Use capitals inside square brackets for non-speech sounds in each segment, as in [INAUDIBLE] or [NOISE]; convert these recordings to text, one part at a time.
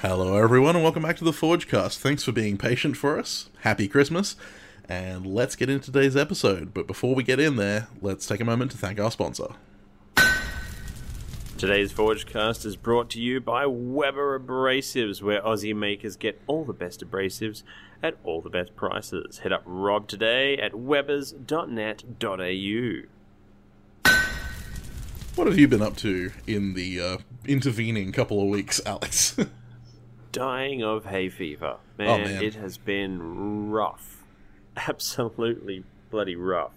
Hello, everyone, and welcome back to the Forgecast. Thanks for being patient for us. Happy Christmas. And let's get into today's episode. But before we get in there, let's take a moment to thank our sponsor. Today's Forgecast is brought to you by Weber Abrasives, where Aussie makers get all the best abrasives at all the best prices. Hit up Rob today at webers.net.au. What have you been up to in the uh, intervening couple of weeks, Alex? [LAUGHS] Dying of hay fever. Man, Oh, man. it has been rough. [LAUGHS] Absolutely bloody rough.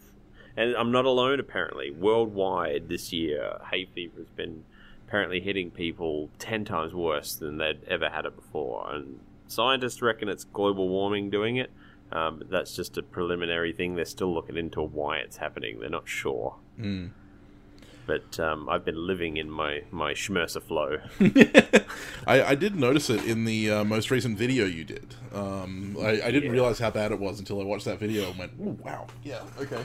And I'm not alone, apparently. Worldwide this year, hay fever has been apparently hitting people 10 times worse than they'd ever had it before. And scientists reckon it's global warming doing it. Um, but that's just a preliminary thing. They're still looking into why it's happening. They're not sure. Mm. But um, I've been living in my, my Schmerzer flow. [LAUGHS] I, I did notice it in the uh, most recent video you did. Um, I, I didn't Yeah. realize how bad it was until I watched that video and went, "Ooh, wow, yeah, okay."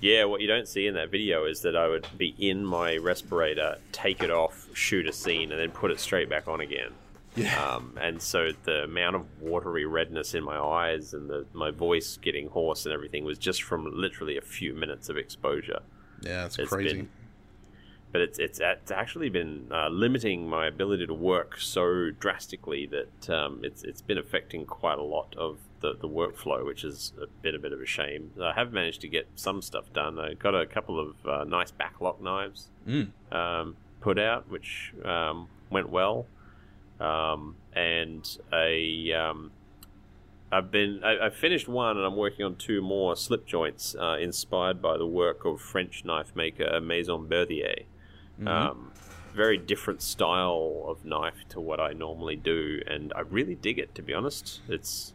Yeah, what you don't see in that video is that I would be in my respirator, take it off, shoot a scene, and then put it straight back on again. Yeah, Um, and so the amount of watery redness in my eyes and the, my voice getting hoarse and everything was just from literally a few minutes of exposure. yeah, it's it's crazy. been- But it's it's, it's actually been uh, limiting my ability to work so drastically that um, it's it's been affecting quite a lot of the, the workflow, which is a bit a bit of a shame. I have managed to get some stuff done. I got a couple of uh, nice backlock knives Mm. um, put out, which um, went well. Um, and a um, I've been I, I finished one, and I'm working on two more slip joints uh, inspired by the work of French knife maker Maison Berthier. Mhm. Um, very different style of knife to what I normally do, and I really dig it. To be honest, it's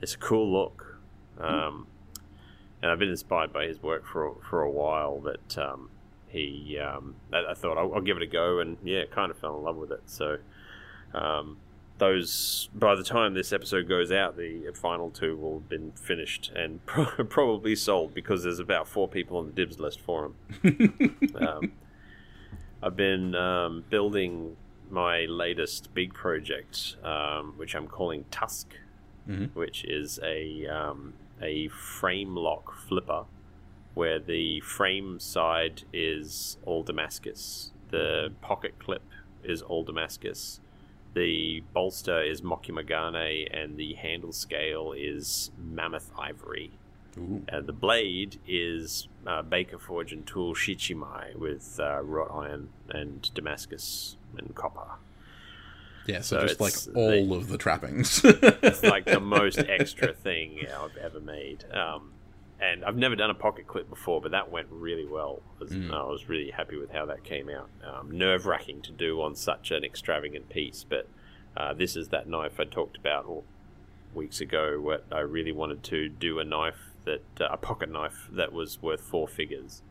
it's a cool look, um, and I've been inspired by his work for for a while. That um, he, um, I, I thought I'll, I'll give it a go, and yeah, kind of fell in love with it. So, um, those by the time this episode goes out, the final two will have been finished and pro- [LAUGHS] probably sold because there's about four people on the dibs list for them. [LAUGHS] I've been um, building my latest big project, um, which I'm calling Tusk, Mhm. which is a um, a frame lock flipper, where the frame side is all Damascus, the pocket clip is all Damascus, the bolster is Mokume-gane, and the handle scale is Mammoth Ivory. Uh, the blade is uh, Baker Forge and Tool Shichimai with uh, wrought iron and Damascus and copper. Yeah, so, So just like all the- of the trappings. It's like the most extra [LAUGHS] thing I've ever made. Um, and I've never done a pocket clip before, but that went really well. I was, Mm. I was really happy with how that came out. Um, Nerve wracking to do on such an extravagant piece, but uh, this is that knife I talked about weeks ago. What I really wanted to do a knife that uh, a pocket knife that was worth four figures,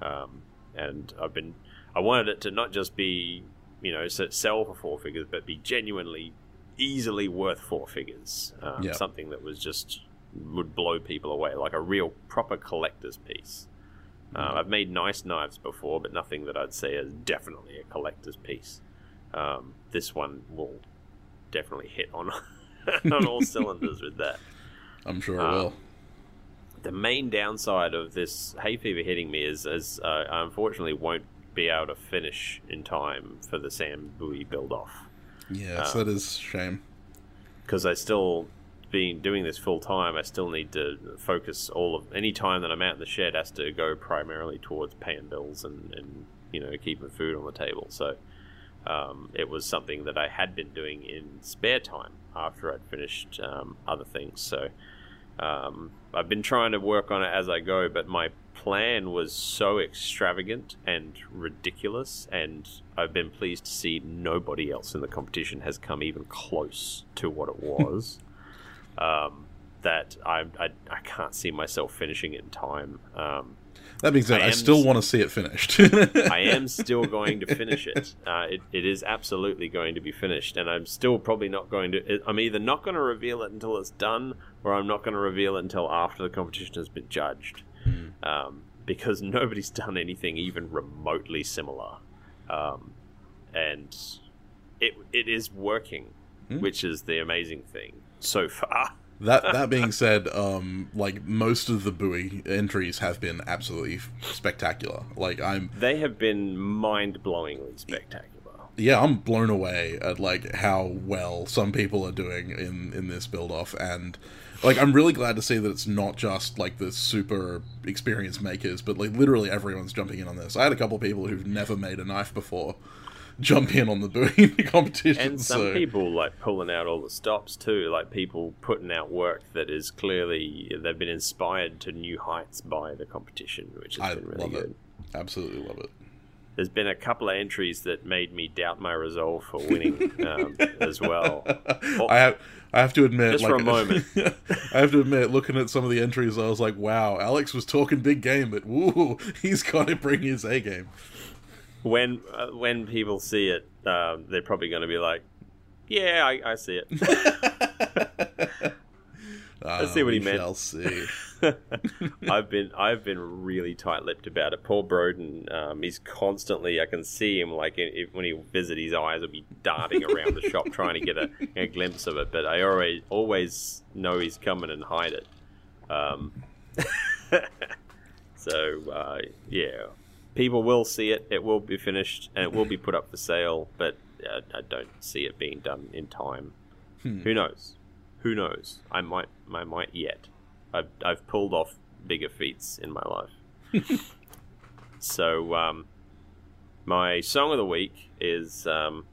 um, and I've been I wanted it to not just be you know sell for four figures, but be genuinely easily worth four figures. Um, Yeah. Something that was just would blow people away, like a real proper collector's piece. Uh, I've made nice knives before, but nothing that I'd say is definitely a collector's piece. Um, this one will definitely hit on [LAUGHS] on all [LAUGHS] cylinders with that. I'm sure it Um, will. The main downside of this hay fever hitting me is, is uh, I unfortunately won't be able to finish in time for the Sam Bowie build off Yes, uh, that is a shame. because I still being doing this full time. I still need to focus all of any time that I'm out in the shed has to go primarily towards paying bills and, and you know keeping food on the table. So um, it was something that I had been doing in spare time after I'd finished um, other things. So um, I've been trying to work on it as I go, but my plan was so extravagant and ridiculous, and I've been pleased to see nobody else in the competition has come even close to what it was. [LAUGHS] um, that I, I I can't see myself finishing it in time. Um, that being said, I, I still want to see it finished. [LAUGHS] I am [LAUGHS] still going to finish it. Uh, it. It is absolutely going to be finished, and I'm still probably not going to. I'm either not going to reveal it until it's done, or I'm not going to reveal it until after the competition has been judged, um, because [LAUGHS] nobody's done anything even remotely similar, um, and it it is working, which is the amazing thing so far. That that being said, um, like most of the Bowie entries have been absolutely spectacular. Like I'm, They have been mind-blowingly spectacular. yeah, I'm blown away at like how well some people are doing in in this build off, and like I'm really glad to see that it's not just like the super experienced makers, but like literally everyone's jumping in on this. I had a couple of people who've never made a knife before jump in on the Bowie [LAUGHS] competition. And some so people like pulling out all the stops too, like people putting out work that is clearly they've been inspired to new heights by the competition, which has I been really love good. it. Absolutely love it. There's been a couple of entries that made me doubt my resolve for winning um, [LAUGHS] as well. I have I have to admit, Just like, for a [LAUGHS] moment. I have to admit, looking at some of the entries, I was like, "Wow, Alex was talking big game, but woo, he's got to bring his A game." When uh, when people see it, um, they're probably going to be like, "Yeah, I, I see it." [LAUGHS] Let's see what he meant. Shall see. [LAUGHS] I've been I've been really tight-lipped about it. Paul Broden, um, he's constantly. I can see him like if, when he visit, his eyes will be darting around the shop trying to get a, a glimpse of it. But I always always know he's coming and hide it. Um, [LAUGHS] so uh, yeah, people will see it. It will be finished and it will be put up for sale. But uh, I don't see it being done in time. Who knows? Who knows? I might. I might yet. I've I've pulled off bigger feats in my life. [LAUGHS] so um, my song of the week is um,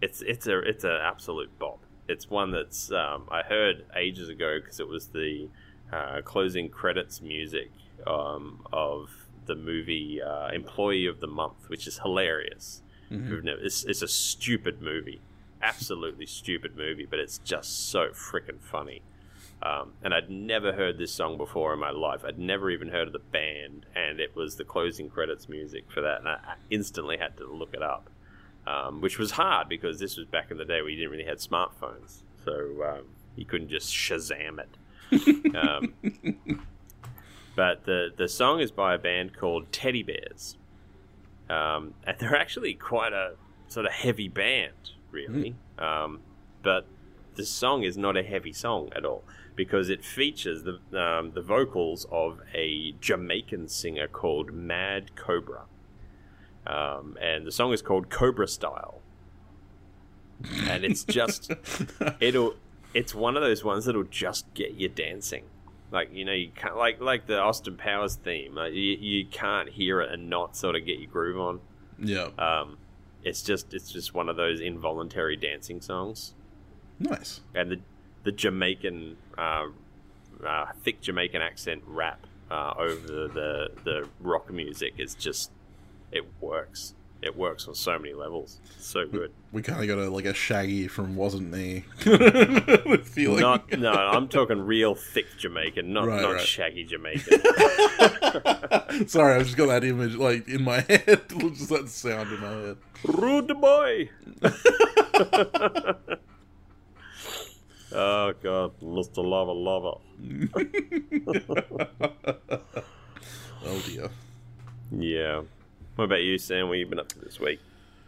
it's it's a it's an absolute bop. It's one that's um, I heard ages ago because it was the uh, closing credits music um, of the movie uh, Employee of the Month, which is hilarious. You've never- It's, it's a stupid movie, absolutely stupid movie, but it's just so freaking funny. Um, and I'd never heard this song before in my life. I'd never even heard of the band, and it was the closing credits music for that, and I I instantly had to look it up, um, which was hard because this was back in the day where you didn't really have smartphones, so um, you couldn't just Shazam it. [LAUGHS] but the the song is by a band called Teddybears, um, and they're actually quite a sort of heavy band, really. Um, but the song is not a heavy song at all because it features the um, the vocals of a Jamaican singer called Mad Cobra, um, and the song is called Cobra Style, and it's just [LAUGHS] it'll it's one of those ones that'll just get you dancing. Like you know, you can't like like the Austin Powers theme. Like, you, you can't hear it and not sort of get your groove on. Yeah, Um, it's just it's just one of those involuntary dancing songs nice. and the the Jamaican uh, uh, thick Jamaican accent rap uh, over the, the the rock music is just it works. It works on so many levels. It's so good. We kind of got a like a Shaggy from Wasn't Me [LAUGHS] feeling. Not [LAUGHS] no, I'm talking real thick Jamaican, not Right, not right. shaggy Jamaican. [LAUGHS] Sorry, I just got that image like in my head. just that sound in my head. Rude boy. oh God, Mr. Lava Lava. Oh dear. Yeah. What about you, Sam? What have you been up to this week?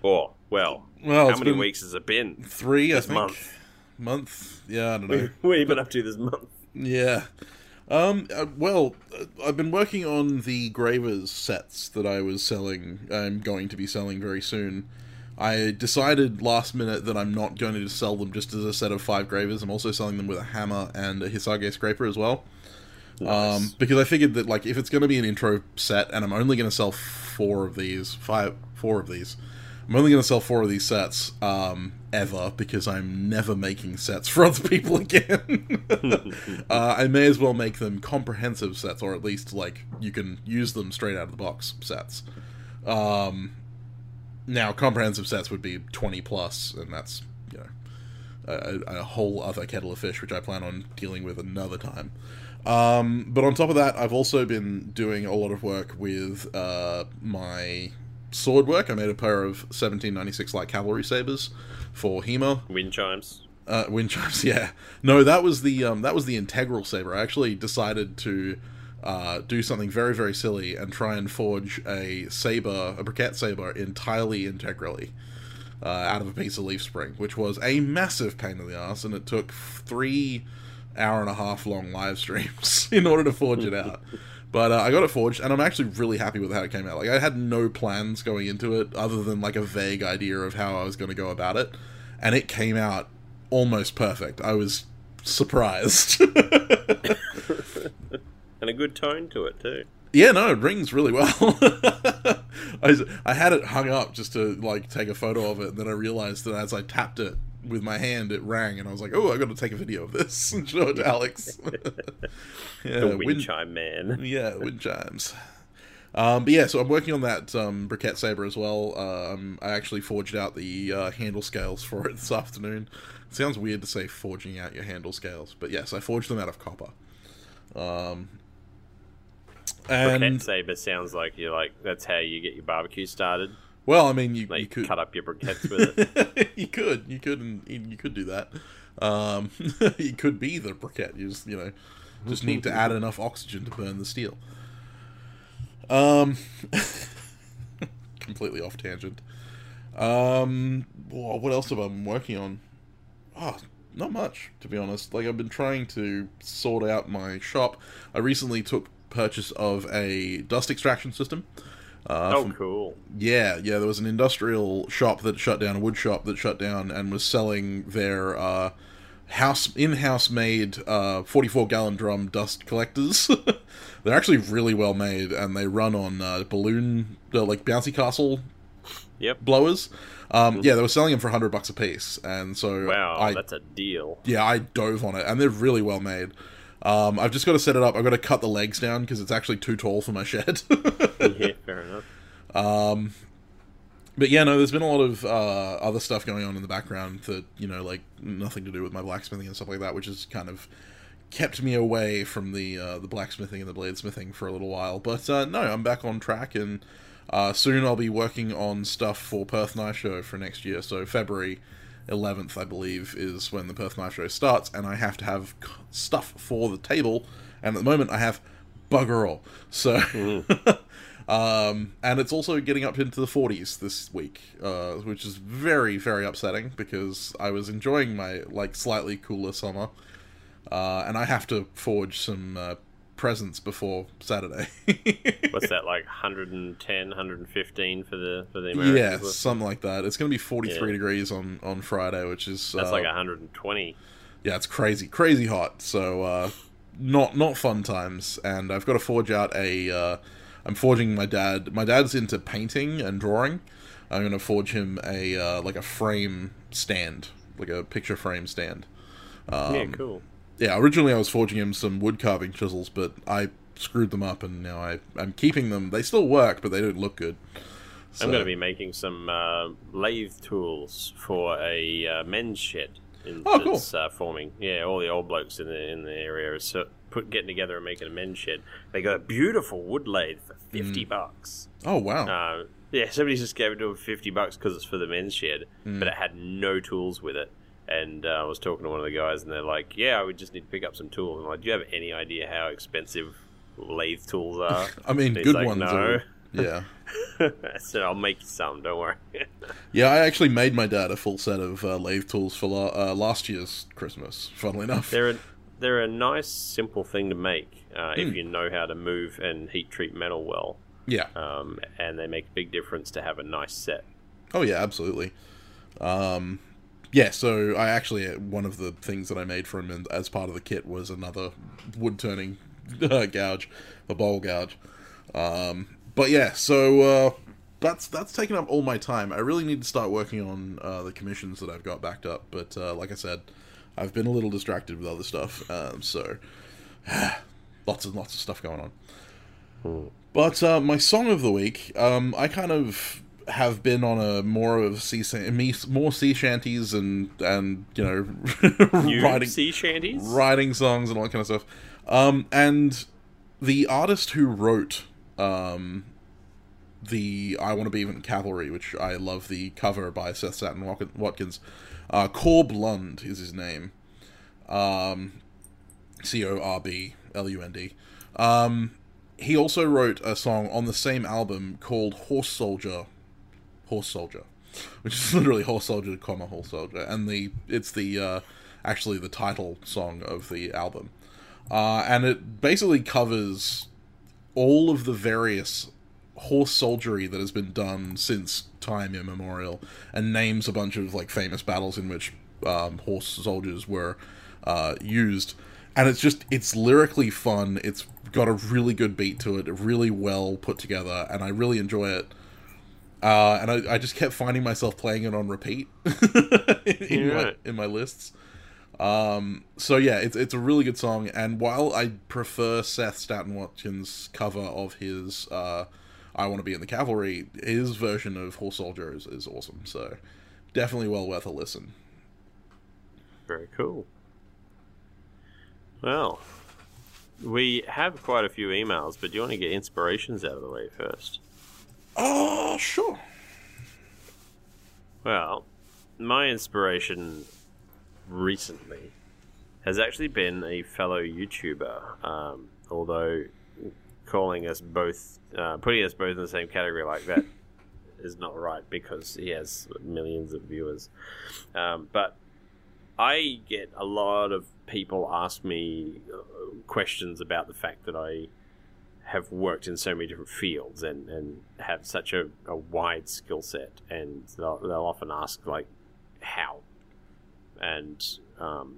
Or, well, Well, how many weeks has it been? Three, I think. month. Month. Yeah, I don't know. what have you been up to this month? Yeah. Um. uh, well, uh, I've been working on the Gravers sets that I was selling. I'm going to be selling very soon. I decided last minute that I'm not going to sell them just as a set of five Gravers. I'm also selling them with a hammer and a Hisage scraper as well. Um, because I figured that like if it's going to be an intro set, and I'm only going to sell four of these, five, four of these, I'm only going to sell four of these sets um, ever because I'm never making sets [LAUGHS] for other people again. [LAUGHS] uh, I may as well make them comprehensive sets, or at least like you can use them straight out of the box sets. Um, now, comprehensive sets would be 20 plus, and that's you know. a, a whole other kettle of fish, which I plan on dealing with another time. Um, but on top of that, I've also been doing a lot of work with uh, my sword work. I made a pair of 1796 light cavalry sabers for HEMA. Wind chimes. Uh, wind chimes, [LAUGHS] yeah. No, that was the um, that was the integral saber. I actually decided to uh, do something very very silly and try and forge a saber, a briquet saber, entirely integrally uh, out of a piece of leaf spring, which was a massive pain in the ass, and it took three hour and a half long live streams [LAUGHS] in order to forge it out. But uh, I got it forged, and I'm actually really happy with how it came out. Like I had no plans going into it, other than like a vague idea of how I was going to go about it, and it came out almost perfect. I was surprised. [LAUGHS] and a good tone to it too. Yeah, no, it rings really well. [LAUGHS] I, I had it hung up just to like take a photo of it, and then I realized that as I tapped it with my hand, it rang, and I was like, "Oh, I got to take a video of this and show it to Alex." [LAUGHS] [LAUGHS] yeah, the wind, wind chime man. [LAUGHS] Yeah, wind chimes. Um, but yeah, so I'm working on that um, briquet saber as well. Um, I actually forged out the uh, handle scales for it this afternoon. It sounds weird to say forging out your handle scales, but yes, I forged them out of copper. Um, and briquet saber sounds like you're like that's how you get your barbecue started. Well, I mean, you, like you could cut up your briquettes with it. [LAUGHS] you could, you could, you could do that. Um, [LAUGHS] you could be the briquette. You just, you know, just need to add enough oxygen to burn the steel. Um, [LAUGHS] completely off tangent. Um, what else have I been working on? Oh, not much, to be honest. Like, I've been trying to sort out my shop. I recently took purchase of a dust extraction system. Uh, oh, from, cool. Yeah, yeah. There was an industrial shop that shut down, a wood shop that shut down, and was selling their uh, house in-house made uh, 44 gallon drum dust collectors. [LAUGHS] They're actually really well made, and they run on uh, balloon, uh, like bouncy castle, yep. blowers. Um, yeah, they were selling them for hundred bucks a piece, and so wow, I, that's a deal. Yeah, I dove on it, and they're really well made. Um, I've just got to set it up. I've got to cut the legs down because it's actually too tall for my shed. [LAUGHS] yeah, fair enough. Um, but yeah, no, there's been a lot of uh, other stuff going on in the background that you know, like nothing to do with my blacksmithing and stuff like that, which has kind of kept me away from the uh, the blacksmithing and the bladesmithing for a little while. But uh, no, I'm back on track, and uh, soon I'll be working on stuff for Perth Knife Show for next year. So February 11th, I believe, is when the Perth Knife Show starts, and I have to have stuff for the table. And at the moment, I have bugger all. So. Mm. [LAUGHS] Um, and it's also getting up into the 40s this week, uh, which is very, very upsetting because I was enjoying my like slightly cooler summer, uh, and I have to forge some uh, presents before Saturday. [LAUGHS] What's that like 110, 115 for the for the Americans? Yeah, something like that. It's going to be 43 yeah. degrees on on Friday, which is that's like 120. Yeah, it's crazy, crazy hot. So uh, not not fun times, and I've got to forge out a uh, I'm forging my dad. My dad's into painting and drawing. I'm gonna forge him a uh, like a frame stand, like a picture frame stand. Um, yeah, cool. Yeah, originally I was forging him some wood carving chisels, but I screwed them up, and now I I'm keeping them. They still work, but they don't look good. So. I'm going to be making some uh, lathe tools for a uh, men's shed. In, oh, cool. Uh, forming. Yeah, all the old blokes in the in the area are so, put getting together and making a men's shed. They got a beautiful wood lathe for fifty mm. bucks. Oh wow! Uh, yeah, somebody just gave it to him fifty bucks because it's for the men's shed, mm. but it had no tools with it. And uh, I was talking to one of the guys, and they're like, "Yeah, we just need to pick up some tools." I'm like, "Do you have any idea how expensive lathe tools are?" [LAUGHS] I mean, good like, ones. No. Are, [LAUGHS] yeah. I said, "I'll make you some. Don't worry." [LAUGHS] yeah, I actually made my dad a full set of uh, lathe tools for la- uh, last year's Christmas. Funnily enough, they're they're a nice, simple thing to make uh, mm. if hmm. you know how to move and heat treat metal well. Yeah. Um, and they make a big difference to have a nice set. Oh yeah, absolutely. Um, yeah, so I actually uh, one of the things that I made for him as part of the kit was another wood turning [LAUGHS] uh, gouge, a bowl gouge. Um, but yeah, so uh, that's that's taken up all my time. I really need to start working on uh, the commissions that I've got backed up. But uh, like I said, I've been a little distracted with other stuff, um, so [SIGHS] lots and lots of stuff going on. Hmm. But uh, my song of the week, um, I kind of have been on a more of sea more sea shanties and and you know writing [LAUGHS] sea shanties, writing songs and all that kind of stuff. Um, and the artist who wrote um, the I Want to Be Even Cavalry, which I love the cover by Seth Staton Watkins. Uh, Corb Lund is his name. Um, C O R B L U N D. Um, he also wrote a song on the same album called Horse Soldier. Horse Soldier. Which is [LAUGHS] literally Horse Soldier, comma, Horse Soldier. And the it's the uh, actually the title song of the album. Uh, and it basically covers all of the various horse soldiery that has been done since time immemorial and names a bunch of like famous battles in which um, horse soldiers were uh, used and it's just it's lyrically fun it's got a really good beat to it really well put together and i really enjoy it uh, and I, I, just kept finding myself playing it on repeat [LAUGHS] in, yeah. my, in my lists um, so yeah, it's it's a really good song, and while I prefer Seth Staton Watkins' cover of his uh, "I Want to Be in the Cavalry," his version of Horse Soldier is, is awesome. So definitely well worth a listen. Very cool. Well, we have quite a few emails, but do you want to get inspirations out of the way first? Oh, sure. Well, my inspiration recently has actually been a fellow YouTuber, um, although calling us both, uh, putting us both in the same category like that [LAUGHS] is not right because he has millions of viewers. Um, but I get a lot of people ask me uh, questions about the fact that I have worked in so many different fields and, and have such a, a wide skill set. And they'll, they'll often ask, like, how? and um,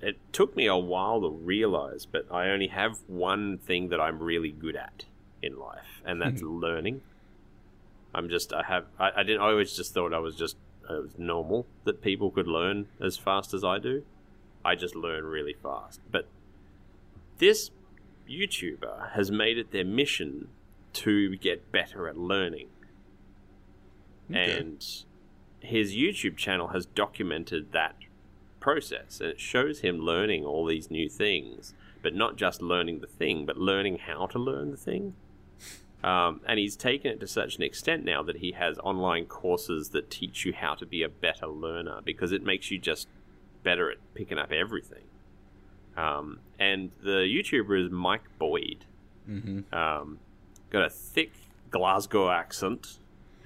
it took me a while to realize, but I only have one thing that I'm really good at in life, and that's mm-hmm. learning. I'm just I have I, I, didn't I always just thought I was just it was normal that people could learn as fast as I do. I just learn really fast, but this YouTuber has made it their mission to get better at learning, okay. and his YouTube channel has documented that process and it shows him learning all these new things but not just learning the thing but learning how to learn the thing. Um, and he's taken it to such an extent now that he has online courses that teach you how to be a better learner because it makes you just better at picking up everything um, and the youtuber is mike boyd mm-hmm. um, got a thick glasgow accent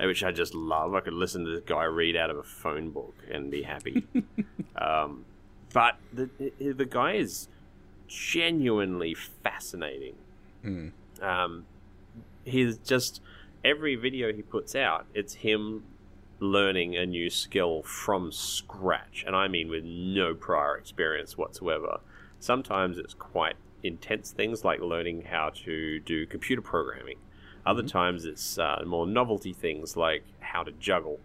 which I just love. I could listen to this guy read out of a phone book and be happy. [LAUGHS] um, but the the guy is genuinely fascinating. Mm. Um, he's just every video he puts out, it's him learning a new skill from scratch, and I mean with no prior experience whatsoever. Sometimes it's quite intense things like learning how to do computer programming other mm-hmm. times it's uh, more novelty things like how to juggle.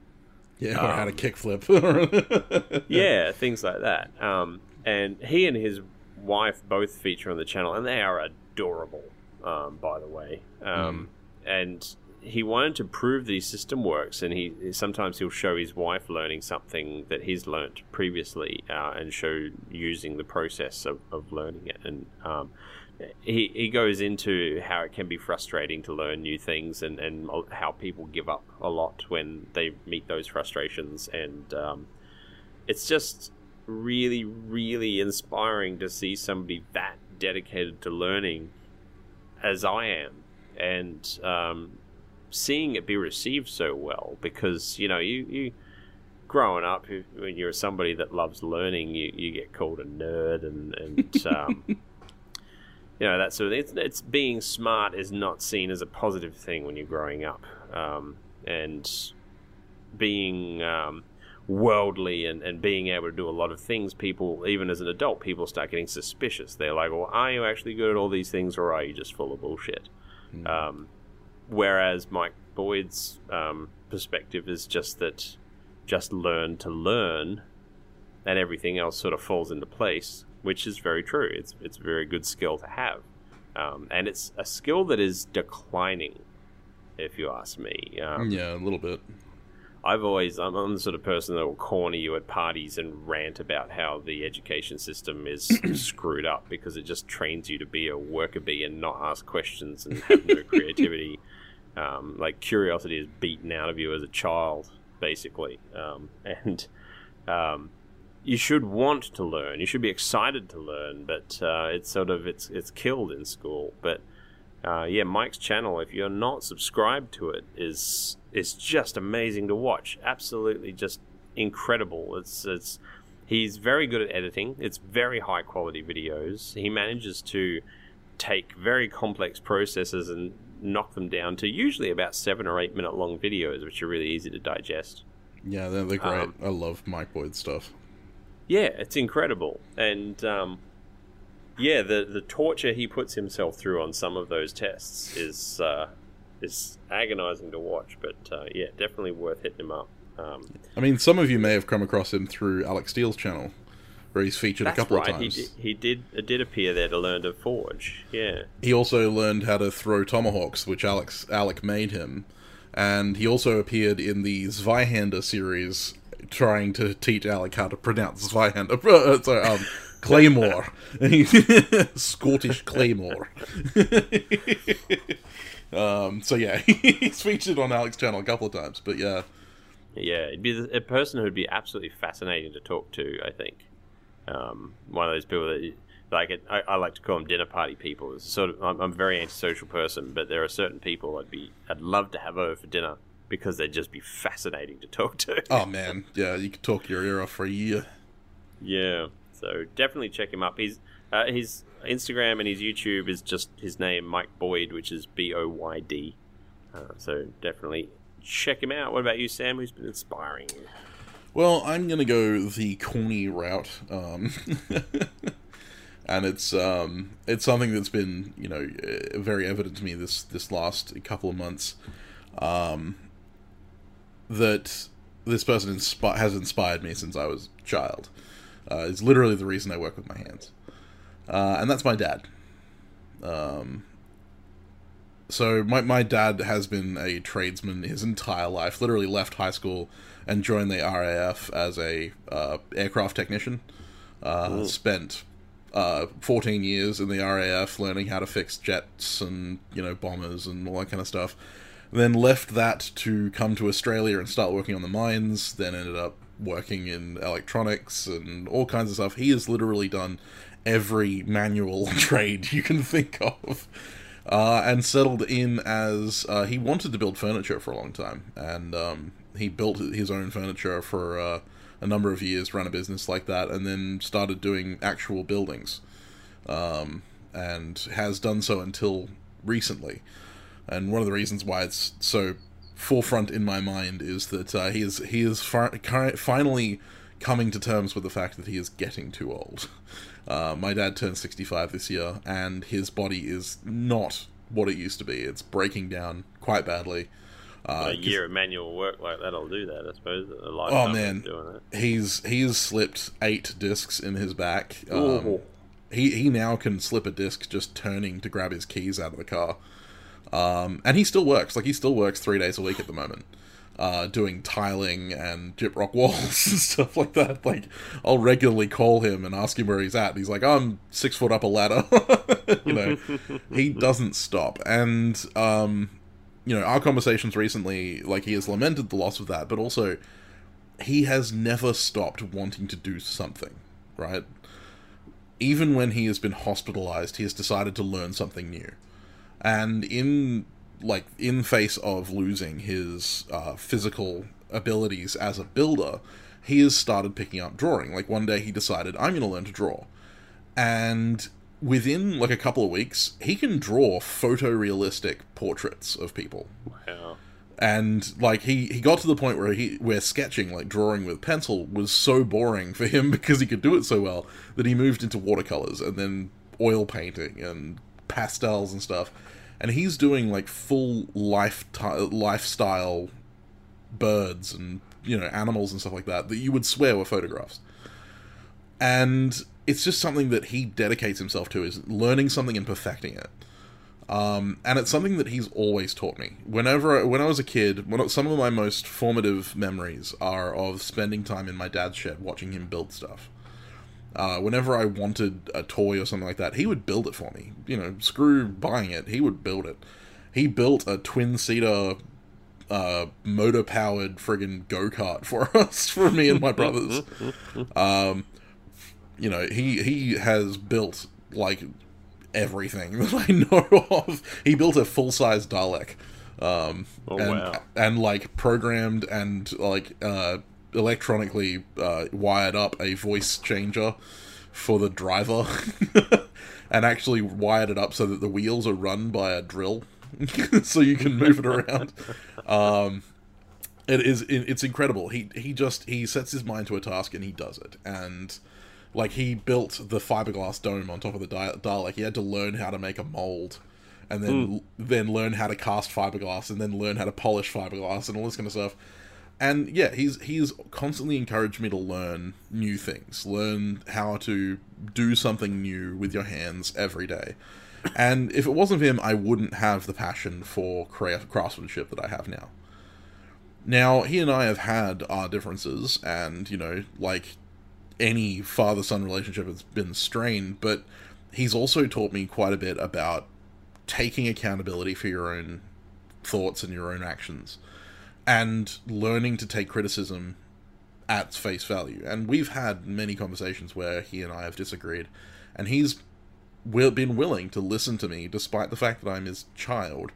Yeah, or um, how to um, kickflip. [LAUGHS] yeah, [LAUGHS] things like that. Um, and he and his wife both feature on the channel, and they are adorable, um, by the way. Mm. And he wanted to prove that his system works, and he sometimes he'll show his wife learning something that he's learnt previously, uh, and show using the process of, of learning it. And um, he, he goes into how it can be frustrating to learn new things and, and how people give up a lot when they meet those frustrations. And um, it's just really, really inspiring to see somebody that dedicated to learning as I am. And um, seeing it be received so well because, you know, you. you growing up, when you're somebody that loves learning, you, you get called a nerd and, and [LAUGHS] um, you know that sort of thing. It's, it's, being smart is not seen as a positive thing when you're growing up, um, and being um, worldly and, and being able to do a lot of things. People, even as an adult, people start getting suspicious. They're like, "Well, are you actually good at all these things, or are you just full of bullshit?" Mm. Um, whereas Mike Boyd's um, perspective is just that, just learn to learn, and everything else sort of falls into place which is very true. It's it's a very good skill to have, um, and it's a skill that is declining if you ask me. Um, Yeah, a little bit. I've always I'm, I'm the sort of person that will corner you at parties and rant about how the education system is [COUGHS] screwed up because it just trains you to be a worker bee and not ask questions and have no creativity. [LAUGHS] Um, like curiosity is beaten out of you as a child, basically, um, [LAUGHS] and um, you should want to learn. You should be excited to learn, but uh, it's sort of it's it's killed in school. But uh, yeah, Mike's channel, if you're not subscribed to it, is is just amazing to watch. Absolutely, just incredible. It's it's he's very good at editing. It's very high quality videos. He manages to take very complex processes and knock them down to usually about seven or eight minute long videos, which are really easy to digest. Yeah, they're, they're great. Um, I love Mike Boyd stuff. Yeah, it's incredible, and um, yeah, the the torture he puts himself through on some of those tests is uh, is agonizing to watch. But uh, yeah, definitely worth hitting him up. Um, I mean, some of you may have come across him through Alex Steele's channel, where he's featured a couple right. of He times. did, he did it did appear there to learn to forge. Yeah. He also learned how to throw tomahawks, which Alex Alec made him, and he also appeared in the Zweihander series, trying to teach Alec how to pronounce Zweihander. [LAUGHS] Uh, sorry, um, Claymore, [LAUGHS] Scottish Claymore. [LAUGHS] um, so yeah, he's featured on Alec's channel a couple of times, but yeah, Yeah, it'd be a person who'd be absolutely fascinating to talk to. I think um, one of those people that like it, I, I like to call them dinner party people. It's sort of I'm, I'm a very antisocial person, but there are certain people I'd be I'd love to have over for dinner because they'd just be fascinating to talk to. [LAUGHS] oh man, yeah, you could talk your ear off for a year. Yeah, so definitely check him up. He's uh, his Instagram and his YouTube is just his name, Mike Boyd, which is B O Y D. Uh, so definitely check him out. What about you, Sam? Who's been inspiring you? Well, I'm gonna go the corny route, um, [LAUGHS] and it's um, it's something that's been you know uh, very evident to me this this last couple of months, um, that this person has inspired me since I was a child. Uh, it's literally the reason I work with my hands, uh, and that's my dad. Um, so my my dad has been a tradesman his entire life. Literally left high school and joined the RAF as a uh, aircraft technician. Uh, spent uh, 14 years in the RAF learning how to fix jets and you know bombers and all that kind of stuff. Then left that to come to Australia and start working on the mines. Then ended up working in electronics and all kinds of stuff. He has literally done every manual [LAUGHS] trade you can think of uh, and settled in as uh, he wanted to build furniture for a long time, and um, he built his own furniture for uh, a number of years, ran a business like that, and then started doing actual buildings, um, and has done so until recently. And one of the reasons why it's so forefront in my mind is that uh, he is he is fi- finally coming to terms with the fact that he is getting too old. Uh, my dad turned 65 this year, and his body is not what it used to be. It's breaking down quite badly. Uh, a year of manual work like that'll do that, I suppose. A Oh man, doing it. he's he's slipped eight discs in his back. Um, he he now can slip a disc just turning to grab his keys out of the car. Um, and he still works. Like he still works three days a week at the moment, uh, doing tiling and gyprock walls [LAUGHS] and stuff like that. Like I'll regularly call him and ask him where he's at. And he's like, I'm six foot up a ladder. [LAUGHS] you know, he doesn't stop. And um, you know, our conversations recently, like he has lamented the loss of that, but also he has never stopped wanting to do something. Right. Even when he has been hospitalized, he has decided to learn something new and in like in face of losing his uh, physical abilities as a builder he has started picking up drawing like one day he decided i'm going to learn to draw and within like a couple of weeks he can draw photorealistic portraits of people. Wow. and like he he got to the point where he where sketching like drawing with pencil was so boring for him [LAUGHS] because he could do it so well that he moved into watercolors and then oil painting and pastels and stuff. And he's doing like full life lifestyle birds and you know animals and stuff like that that you would swear were photographs. And it's just something that he dedicates himself to is learning something and perfecting it Um, and it's something that he's always taught me. Whenever, when I was a kid, one of, some of my most formative memories are of spending time in my dad's shed watching him build stuff. Uh, whenever I wanted a toy or something like that, he would build it for me. You know, screw buying it, he would build it. He built a twin seater, uh, motor powered friggin' go kart [LAUGHS] for us, for me and my brothers. [LAUGHS] um, you know, he he has built like everything [LAUGHS] that I know of. He built a full size Dalek. Um, Oh, and, wow. and like programmed and like uh, electronically uh, wired up a voice changer for the driver, [LAUGHS] and actually wired it up so that the wheels are run by a drill, [LAUGHS] so you can move it around. Um, it is it's incredible. He he just he sets his mind to a task and he does it. And like he built the fiberglass dome on top of the Dal- Dalek. He had to learn how to make a mold, and then hmm. then learn how to cast fiberglass, and then learn how to polish fiberglass, and all this kind of stuff. And yeah, he's he's constantly encouraged me to learn new things, learn how to do something new with your hands every day. And if it wasn't for him, I wouldn't have the passion for cra- craftsmanship that I have now. Now, he and I have had our differences, and, you know, like any father son relationship has been strained, but he's also taught me quite a bit about taking accountability for your own thoughts and your own actions, and learning to take criticism at face value. And we've had many conversations where he and I have disagreed, and he's been willing to listen to me despite the fact that I'm his child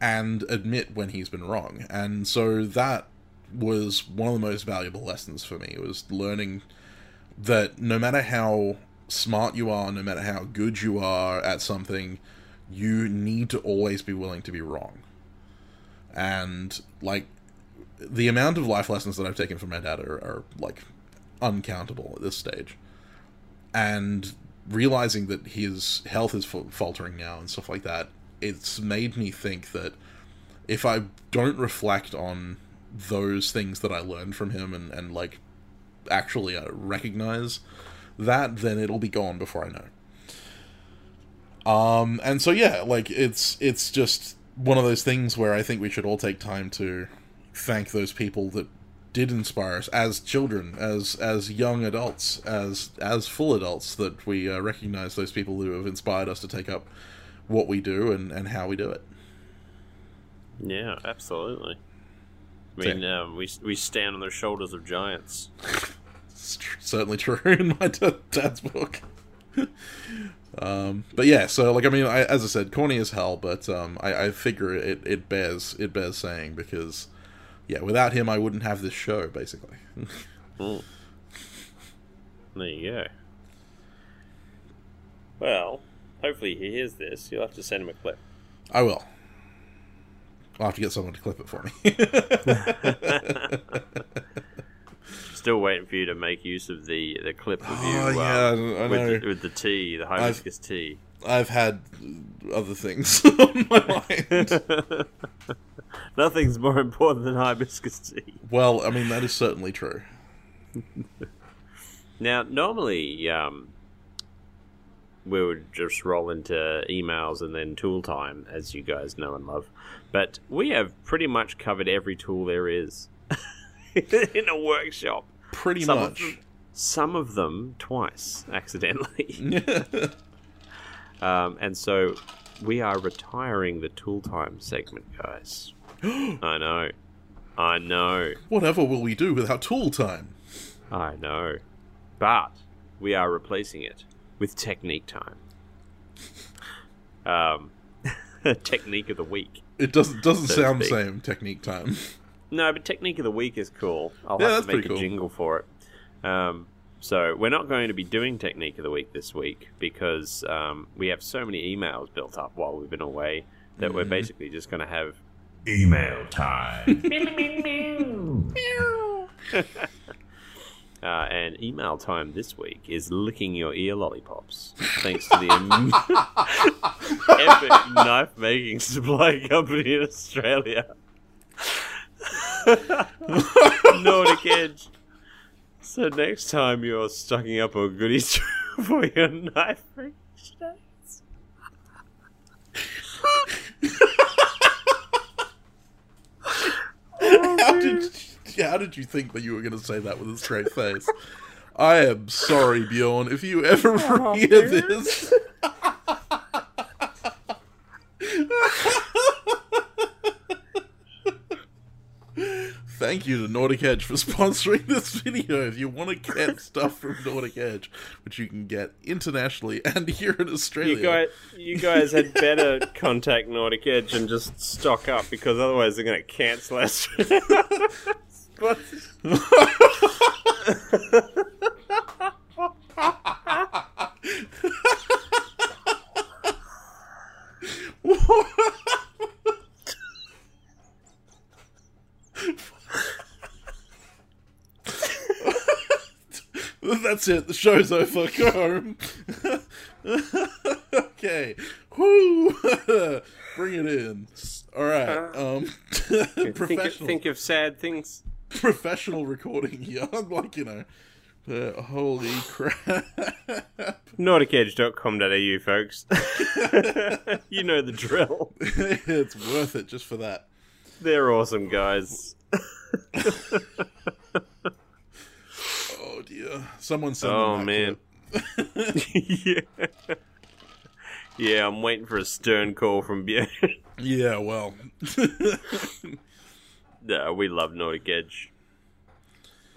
and admit when he's been wrong. And so that was one of the most valuable lessons for me. It was learning that no matter how smart you are, no matter how good you are at something, you need to always be willing to be wrong. And like the amount of life lessons that I've taken from my dad are, are like uncountable at this stage. And realizing that his health is fa- faltering now and stuff like that, it's made me think that if I don't reflect on those things that I learned from him and, and like actually uh, recognize that, then it'll be gone before I know. Um, and so yeah, like it's it's just one of those things where I think we should all take time to thank those people that did inspire us as children, as as young adults, as as full adults. That we uh, recognize those people who have inspired us to take up what we do and and how we do it. Yeah, absolutely. I mean, um, we we stand on the shoulders of giants. It's tr- certainly true [LAUGHS] in my da- dad's book. [LAUGHS] um, but yeah, so like I mean, I, as I said, corny as hell, but um, I, I figure it, it bears it bears saying because yeah, without him, I wouldn't have this show basically. [LAUGHS] Mm. There you go. Well, hopefully he hears this. You'll have to send him a clip. I will. I'll have to get someone to clip it for me. [LAUGHS] Still waiting for you to make use of the, the clip of you Oh, um, yeah, I with, the, with the tea, the hibiscus tea. I've had other things [LAUGHS] on my mind. [LAUGHS] Nothing's more important than hibiscus tea. Well, I mean that is certainly true. Now, normally, um, we would just roll into emails and then tool time, as you guys know and love. But we have pretty much covered every tool there is [LAUGHS] in a workshop. Pretty Some of much. them, some of them twice, [LAUGHS] accidentally. [LAUGHS] um, and so we are retiring the tool time segment, guys. [GASPS] I know. I know. Whatever will we do without tool time? I know. But we are replacing it with technique time. [LAUGHS] Um, [LAUGHS] technique of the week. It doesn't doesn't So sound the same. Technique time. [LAUGHS] No, but technique of the week is cool. I'll Yeah, have that's to make a cool. jingle for it. Um, so we're not going to be doing technique of the week this week because um, we have so many emails built up while we've been away that Mm-hmm. we're basically just going to have Email time. Uh, and email time this week is licking your ear lollipops, thanks to the am- [LAUGHS] epic knife making supply company in Australia. [LAUGHS] Nordic Edge. So next time you're stocking up on goodies [LAUGHS] for your knife days, how did [LAUGHS] how did you think that you were going to say that with a straight face? I am sorry, Bjorn. If you ever hear this, [LAUGHS] thank you to Nordic Edge for sponsoring this video. If you want to get stuff from Nordic Edge, which you can get internationally and here in Australia, You guys, you guys had better contact Nordic Edge and just stock up because otherwise they're going to cancel us. [LAUGHS] That's it. The show's over. Go home. okay. Whoo! Bring it in. All right. Um, [LAUGHS] think, professional, think of sad things. [LAUGHS] professional recording [LAUGHS] here. I'm like, you know, uh, holy crap. [LAUGHS] NordicEdge.com.au, folks. you know the drill. it's worth it just for that. They're awesome, guys. Oh dear. Someone send Oh, man. yeah. Yeah, I'm waiting for a stern call from Björn. Yeah. Well. No, we love Nordic Edge.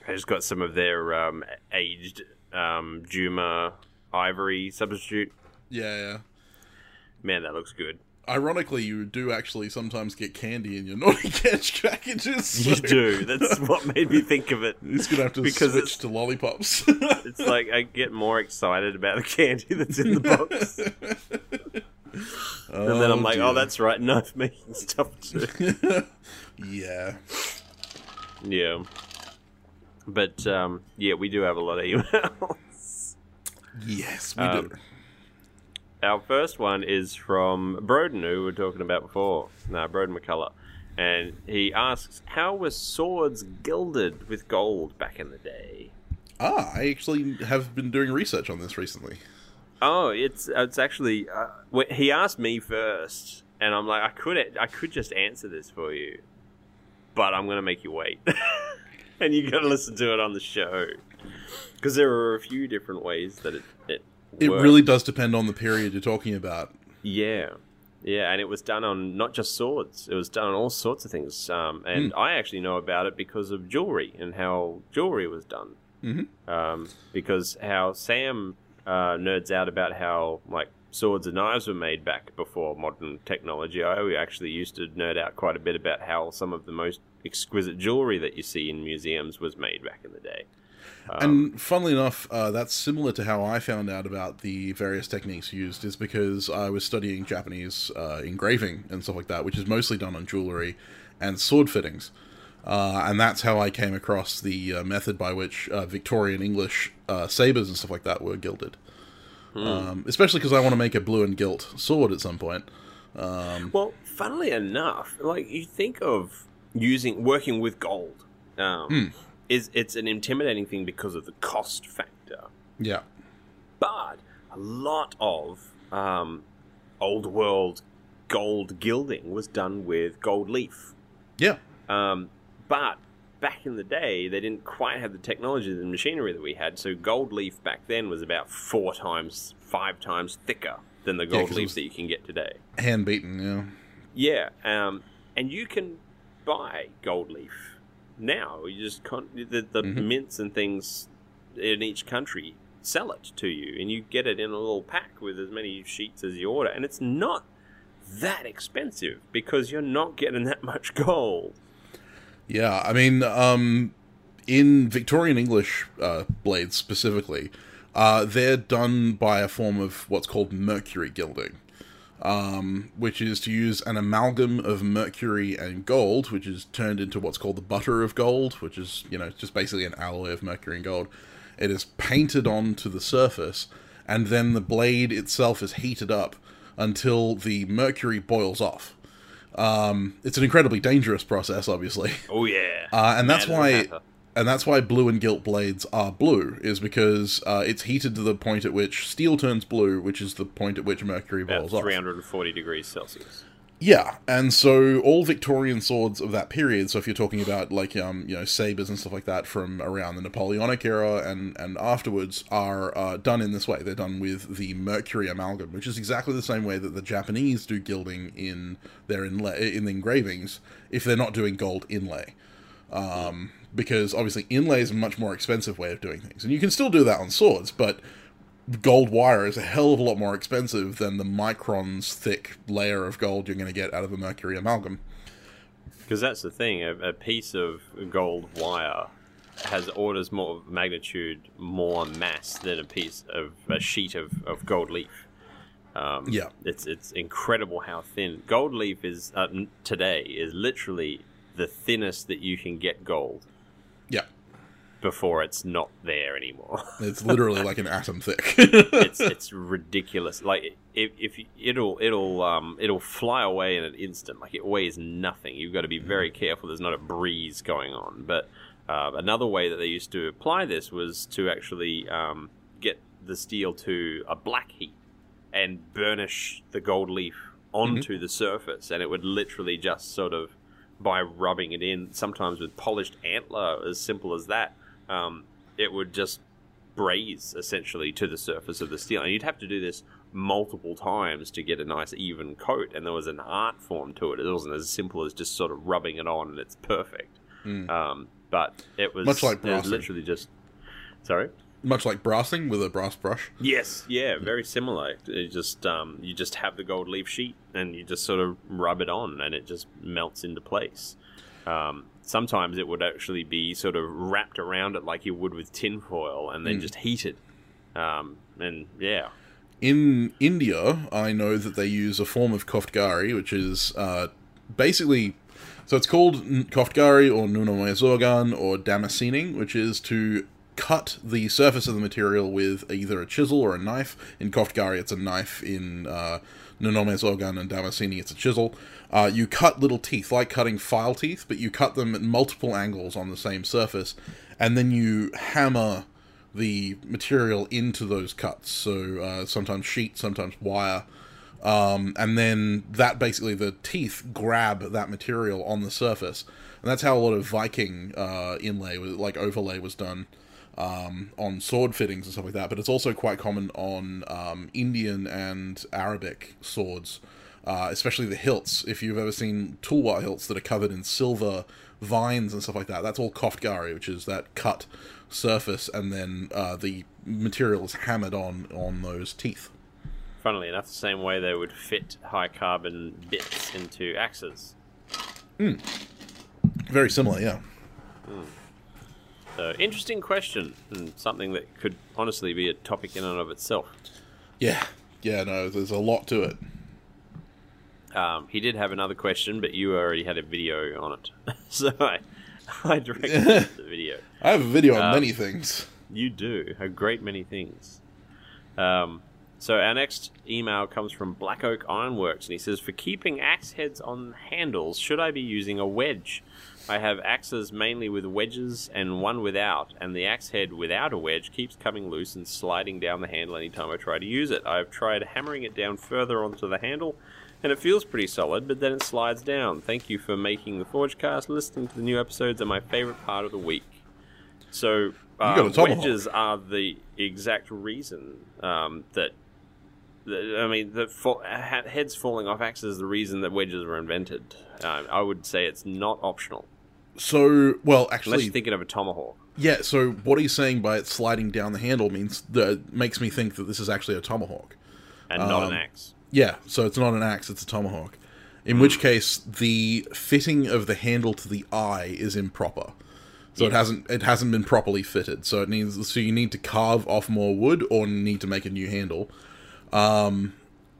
I just got some of their um, aged um, Juma ivory substitute. yeah. Yeah. Man, that looks good. Ironically, you do actually sometimes get candy in your [LAUGHS] Nordic Edge packages. You do. That's [LAUGHS] what made me think of it. Just gonna have to Because switch to lollipops. [LAUGHS] It's like I get more excited about the candy that's in the box. And then I'm like, oh, that's right, knife making stuff too. Yeah. yeah. But, um, yeah, we do have a lot of [LAUGHS] emails. Yes, we Um, do. Our first one is from Broden, who we were talking about before. No, Broden McCullough. And he asks, How were swords gilded with gold back in the day? Ah, I actually have been doing research on this recently. Oh, it's it's actually uh, he asked me first, and I'm like, I could I could just answer this for you, but I'm gonna make you wait, [LAUGHS] and you got to listen to it on the show because there are a few different ways that it it, It worked. really does depend on the period you're talking about. yeah yeah, and it was done on not just swords; it was done on all sorts of things. Um, and I actually know about it because of jewelry and how jewelry was done. Mhm. Um, because how Sam uh, nerds out about how like swords and knives were made back before modern technology. I actually used to nerd out quite a bit about how some of the most exquisite jewelry that you see in museums was made back in the day. and funnily enough, uh, that's similar to how I found out about the various techniques used, is because I was studying Japanese uh, engraving and stuff like that, which is mostly done on jewelry and sword fittings. Uh, and that's how I came across the uh, method by which uh, Victorian English uh, sabers and stuff like that were gilded. Um, especially because I want to make a blue and gilt sword at some point. Um, Well, funnily enough, like you think of using working with gold, um, is it's an intimidating thing because of the cost factor. Yeah. but a lot of um, old world gold gilding was done with gold leaf. Yeah. Um, but back in the day, they didn't quite have the technology and machinery that we had, so gold leaf back then was about four times, five times thicker than the gold it leaf that you can get today. Hand beaten, yeah. Yeah, um, and you can buy gold leaf now. You just con- the, the Mhm. mints and things in each country sell it to you, and you get it in a little pack with as many sheets as you order, and it's not that expensive because you're not getting that much gold. Yeah, I mean, um, in Victorian English uh, blades specifically, uh, they're done by a form of what's called mercury gilding, um, which is to use an amalgam of mercury and gold, which is turned into what's called the butter of gold, which is, you know, just basically an alloy of mercury and gold. It is painted onto the surface, and then the blade itself is heated up until the mercury boils off. Um, it's an incredibly dangerous process, obviously. Oh yeah, Uh, and that's Man, why, and that's why blue and gilt blades are blue, is because uh, it's heated to the point at which steel turns blue, which is the point at which mercury boils off. 340 degrees Celsius. Yeah, and so all Victorian swords of that period. So if you're talking about like um you know sabers and stuff like that from around the Napoleonic era and and afterwards are uh, done in this way. They're done with the mercury amalgam, which is exactly the same way that the Japanese do gilding in their inlay in the engravings. If they're not doing gold inlay, um, because obviously inlay is a much more expensive way of doing things, and you can still do that on swords, but gold wire is a hell of a lot more expensive than the microns thick layer of gold you're going to get out of a mercury amalgam. Because that's the thing, a, a, piece of gold wire has orders more magnitude more mass than a piece of a sheet of, of gold leaf. Um, yeah, it's it's incredible how thin gold leaf is uh, today is literally the thinnest that you can get gold. Yeah before it's not there anymore. [LAUGHS] it's literally like an atom thick. [LAUGHS] it's [LAUGHS] it's ridiculous. Like if, if it'll it'll um it'll fly away in an instant. Like it weighs nothing. You've got to be very careful. There's not a breeze going on. But uh, another way that they used to apply this was to actually um, get the steel to a black heat and burnish the gold leaf onto mm-hmm. the surface, and it would literally just sort of by rubbing it in, sometimes with polished antler, as simple as that, um, it would just braze essentially to the surface of the steel, and you'd have to do this multiple times to get a nice even coat. And there was an art form to it. It wasn't as simple as just sort of rubbing it on and it's perfect. Mm. Um, but it was much like brassing. literally just sorry. Much like brassing with a brass brush. Yes, yeah, very similar. You just um, you just have the gold leaf sheet and you just sort of rub it on, and it just melts into place. Um, sometimes it would actually be sort of wrapped around it like you would with tinfoil and then mm. just heated. Um, and yeah. In India, I know that they use a form of koftgari, which is uh, basically. So it's called koftgari or nunome zogan or damascening, which is to cut the surface of the material with either a chisel or a knife. In koftgari, it's a knife. In uh, nunome zogan and damascene, it's a chisel. Uh, you cut little teeth, like cutting file teeth, but you cut them at multiple angles on the same surface, and then you hammer the material into those cuts. So uh, sometimes sheet, sometimes wire. Um, and then that basically the teeth grab that material on the surface, and that's how a lot of Viking uh, inlay, like overlay, was done um, on sword fittings and stuff like that. But it's also quite common on um, Indian and Arabic swords uh, especially the hilts. If you've ever seen tulwar hilts that are covered in silver vines and stuff like that, that's all koftgari, which is that cut surface, and then uh, the material is hammered on on those teeth. Funnily enough, the same way they would fit high carbon bits into axes. Mm. Very similar, yeah. Mm. So, interesting question, and something that could honestly be a topic in and of itself. Yeah, yeah, no, there's a lot to it. Um, he did have another question, but you already had a video on it, [LAUGHS] so I, I directed [LAUGHS] the video. I have a video on um, many things. You do a great many things. Um, so our next email comes from Black Oak Ironworks, and he says, "For keeping axe heads on handles, should I be using a wedge? I have axes mainly with wedges and one without, and the axe head without a wedge keeps coming loose and sliding down the handle anytime I try to use it. I have tried hammering it down further onto the handle." and it feels pretty solid, but then it slides down. Thank you for making the Forgecast. Listening to the new episodes are my favorite part of the week. So uh, wedges are the exact reason um, that, I mean, the heads falling off axes is the reason that wedges were invented. Uh, I would say it's not optional. So, well, actually, unless you're thinking of a tomahawk. Yeah. So, what he's saying by it sliding down the handle means that makes me think that this is actually a tomahawk and um, not an um, axe. Yeah, so it's not an axe, it's a tomahawk. In mm. which case, the fitting of the handle to the eye is improper. So yes. it hasn't it hasn't been properly fitted. So it needs so you need to carve off more wood or need to make a new handle. Um,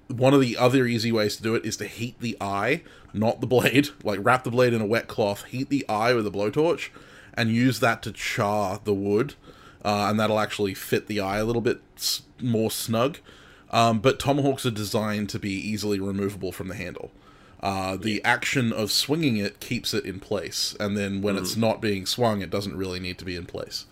one of the other easy ways to do it is to heat the eye, not the blade. [LAUGHS] Like wrap the blade in a wet cloth, heat the eye with a blowtorch, and use that to char the wood, uh, and that'll actually fit the eye a little bit more snug. Um, but tomahawks are designed to be easily removable from the handle. Uh, the action of swinging it keeps it in place, and then when mm. it's not being swung, it doesn't really need to be in place.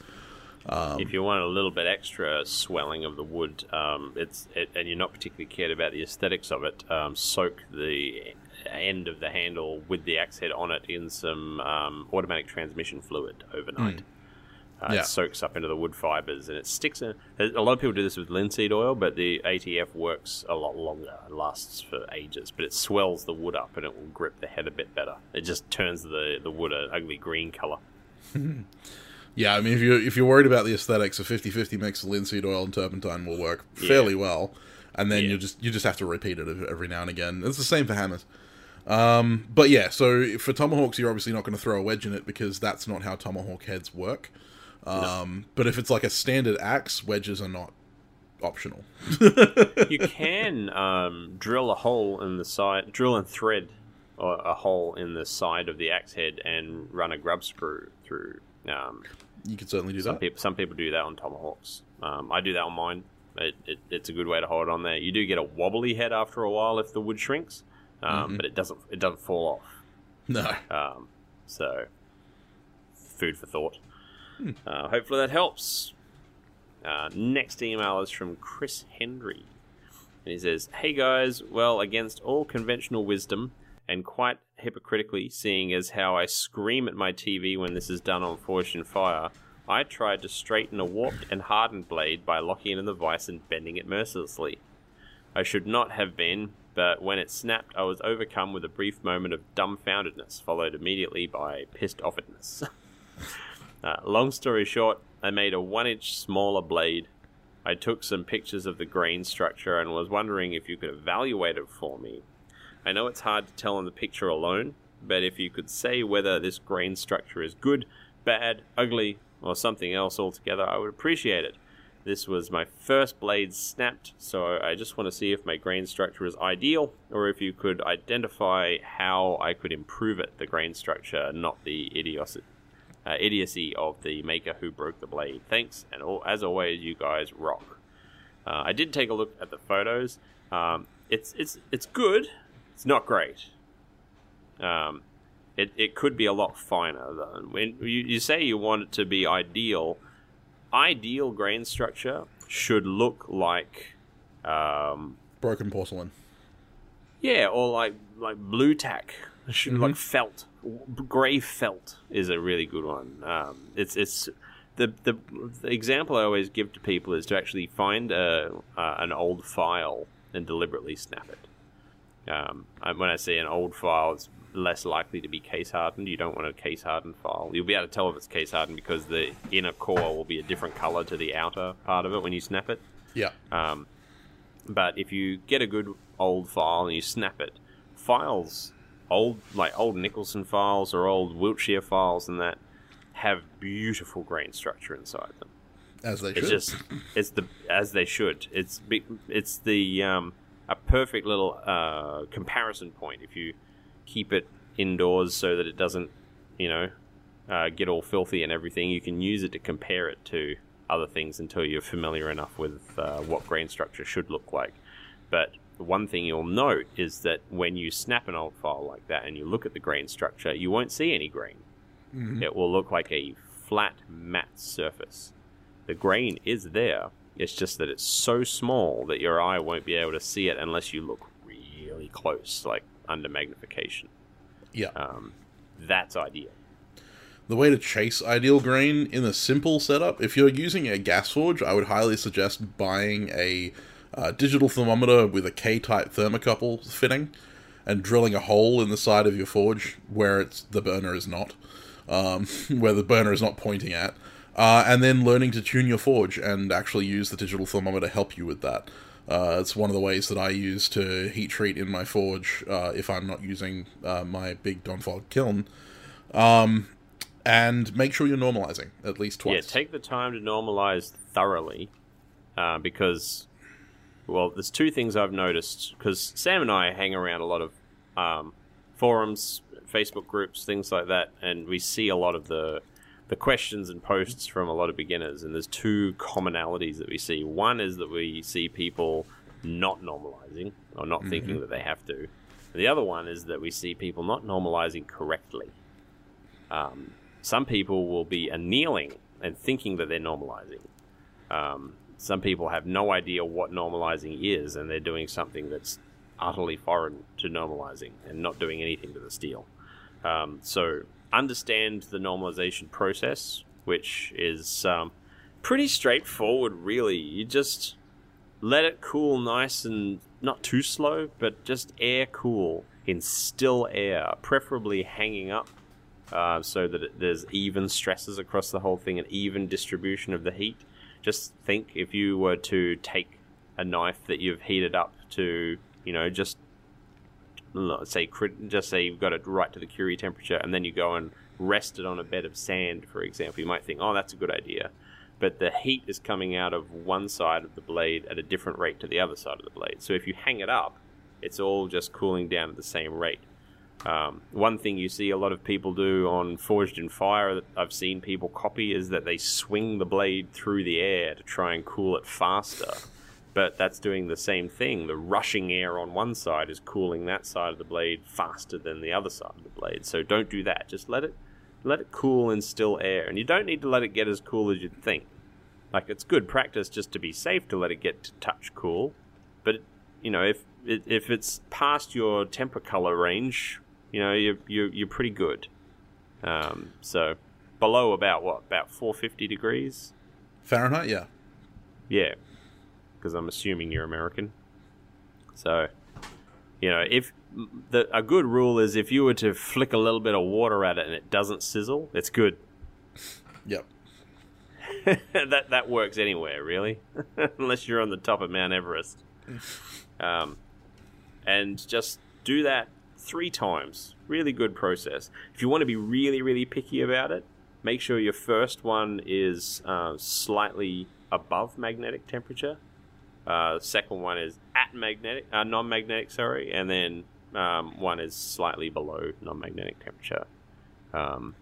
Um, if you want a little bit extra swelling of the wood, um, it's it, and you're not particularly cared about the aesthetics of it, um, soak the end of the handle with the axe head on it in some um, automatic transmission fluid overnight. Uh, Yeah. It soaks up into the wood fibers and it sticks in. A lot of people do this with linseed oil, but the ATF works a lot longer. It lasts for ages, but it swells the wood up and it will grip the head a bit better. It just turns the, the wood an ugly green color. [LAUGHS] Yeah, I mean, if you if you're worried about the aesthetics, a 50-50 mix of linseed oil and turpentine will work fairly well, and then Yeah. you just you just have to repeat it every now and again. It's the same for hammers. Um, but yeah, so for tomahawks, you're obviously not going to throw a wedge in it because that's not how tomahawk heads work. Um, But if it's like a standard axe, wedges are not optional. [LAUGHS] you can um, drill a hole in the side, drill and thread a hole in the side of the axe head and run a grub screw through. Um, You can certainly do some that. people, some people do that on tomahawks. Um, I do that on mine. It, it, it's a good way to hold it on there. You do get a wobbly head after a while if the wood shrinks, um, but it doesn't. It doesn't fall off. No. Um, so, food for thought. Uh, hopefully that helps. Uh, next email is from Chris Hendry. And he says, Hey guys, well, against all conventional wisdom, and quite hypocritically, seeing as how I scream at my TV when this is done on Forged in Fire, I tried to straighten a warped and hardened blade by locking it in the vise and bending it mercilessly. I should not have been, but when it snapped, I was overcome with a brief moment of dumbfoundedness, followed immediately by pissed offedness. [LAUGHS] uh, long story short, I made a one inch smaller blade. I took some pictures of the grain structure and was wondering if you could evaluate it for me. I know it's hard to tell in the picture alone, but if you could say whether this grain structure is good, bad, ugly, or something else altogether, I would appreciate it. This was my first blade snapped, so I just want to see if my grain structure is ideal, or if you could identify how I could improve it, the grain structure, not the idiocy, uh, idiocy of the maker who broke the blade. Thanks, and all, as always, you guys rock. Uh, I did take a look at the photos. Um, it's it's it's good. It's not great. Um, it it could be a lot finer though. When you, you say you want it to be ideal, ideal grain structure should look like, um, Broken porcelain. yeah, or like like blue tack. It should like felt. Gray felt is a really good one. Um, it's it's the, the the example I always give to people is to actually find a uh, an old file and deliberately snap it. Um, when I say an old file, it's less likely to be case hardened. You don't want a case hardened file. You'll be able to tell if it's case hardened because the inner core will be a different color to the outer part of it when you snap it. Yeah. Um, but if you get a good old file and you snap it, files, old like old Nicholson files or old Wiltshire files and that, have beautiful grain structure inside them. As they It's should. just it's the as they should. It's it's the um, a perfect little uh, comparison point if you keep it indoors so that it doesn't you know uh, get all filthy and everything. You can use it to compare it to other things until you're familiar enough with uh, what grain structure should look like. But one thing you'll note is that when you snap an old file like that and you look at the grain structure, you won't see any grain. It will look like a flat, matte surface. The grain is there. It's just that it's so small that your eye won't be able to see it unless you look really close, like under magnification. yeah. Um, that's ideal. The way to chase ideal grain in a simple setup, if you're using a gas forge, I would highly suggest buying a uh, digital thermometer with a K-type thermocouple fitting and drilling a hole in the side of your forge where it's the burner is not, um, [LAUGHS] where the burner is not pointing at, uh, and then learning to tune your forge and actually use the digital thermometer to help you with that. Uh, it's one of the ways that I use to heat treat in my forge uh, if I'm not using uh, my big Donfog kiln and make sure you're normalizing at least twice. Yeah, take the time to normalize thoroughly, uh, because, well, there's two things I've noticed. Because Sam and I hang around a lot of um, forums, Facebook groups, things like that, and we see a lot of the the questions and posts from a lot of beginners. And there's two commonalities that we see. One is that we see people not normalizing or not thinking that they have to. And the other one is that we see people not normalizing correctly. Um, some people will be annealing and thinking that they're normalizing. Um, some people have no idea what normalizing is, and they're doing something that's utterly foreign to normalizing and not doing anything to the steel. Um, so understand the normalization process, which is um, pretty straightforward, really. You just let it cool nice and not too slow, but just air cool in still air, preferably hanging up uh, so that it, there's even stresses across the whole thing and even distribution of the heat. Just think if you were to take a knife that you've heated up to, you know, just say just say you've got it right to the Curie temperature, and then you go and rest it on a bed of sand, for example. You might think, oh, that's a good idea, but the heat is coming out of one side of the blade at a different rate to the other side of the blade. So if you hang it up, it's all just cooling down at the same rate. Um, one thing you see a lot of people do on Forged in Fire that I've seen people copy is that they swing the blade through the air to try and cool it faster. But that's doing the same thing. The rushing air on one side is cooling that side of the blade faster than the other side of the blade. So don't do that. Just let it let it cool in still air. And you don't need to let it get as cool as you'd think. Like it's good practice just to be safe to let it get to touch cool. But you know, if if it's past your temper color range, you know, you're you're, you're pretty good. Um, so below about what about 450 degrees Fahrenheit. Yeah. Yeah, because I'm assuming you're American. So, you know, if the a good rule is if you were to flick a little bit of water at it and it doesn't sizzle, it's good. Yep. [LAUGHS] that that works anywhere, really, [LAUGHS] unless you're on the top of Mount Everest. Um, and just do that three times. Really good process. If you want to be really, really picky about it, make sure your first one is uh, slightly above magnetic temperature. Uh, second one is at magnetic, uh, non-magnetic, sorry, and then um, one is slightly below non-magnetic temperature. Um,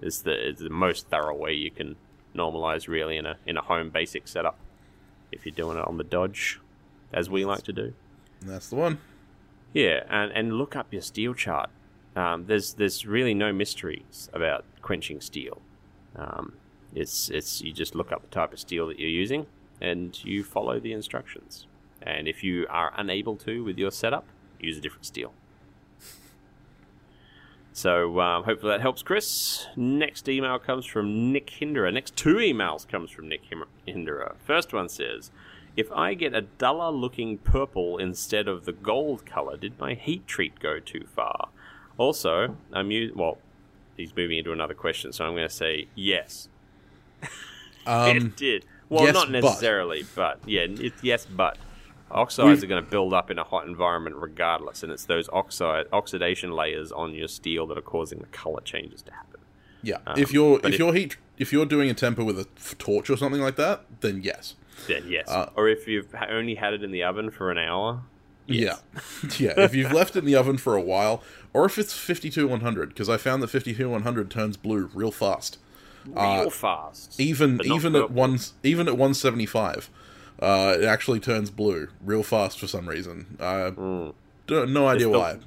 is the is the most thorough way you can normalize really in a in a home basic setup if you're doing it on the Dodge, as we like to do. That's the one. Yeah, and, and look up your steel chart. Um, there's there's really no mysteries about quenching steel. Um, it's it's you just look up the type of steel that you're using and you follow the instructions. And if you are unable to with your setup, use a different steel. So um, hopefully that helps, Chris. Next email comes from Nick Hinderer. Next two emails comes from Nick Hinderer. First one says, "If I get a duller looking purple instead of the gold color, did my heat treat go too far?" Also, I'm u- well. He's moving into another question, so I'm going to say yes. [LAUGHS] Um, it did. Well, yes, not necessarily, but, yeah, it's yes, but oxides are going to build up in a hot environment regardless, and it's those oxide oxidation layers on your steel that are causing the color changes to happen. Yeah. Um, if you're if if- you're heat if you're doing a temper with a torch or something like that, then yes. Then yes, Uh, or if you've only had it in the oven for an hour, yes. Yeah. [LAUGHS] yeah. If you've left it in the oven for a while, or if it's 52 100, because I found that 52 100 turns blue real fast. Real fast. Even even at one even at 175, uh, it actually turns blue real fast for some reason. Uh, Mm. no idea the- why.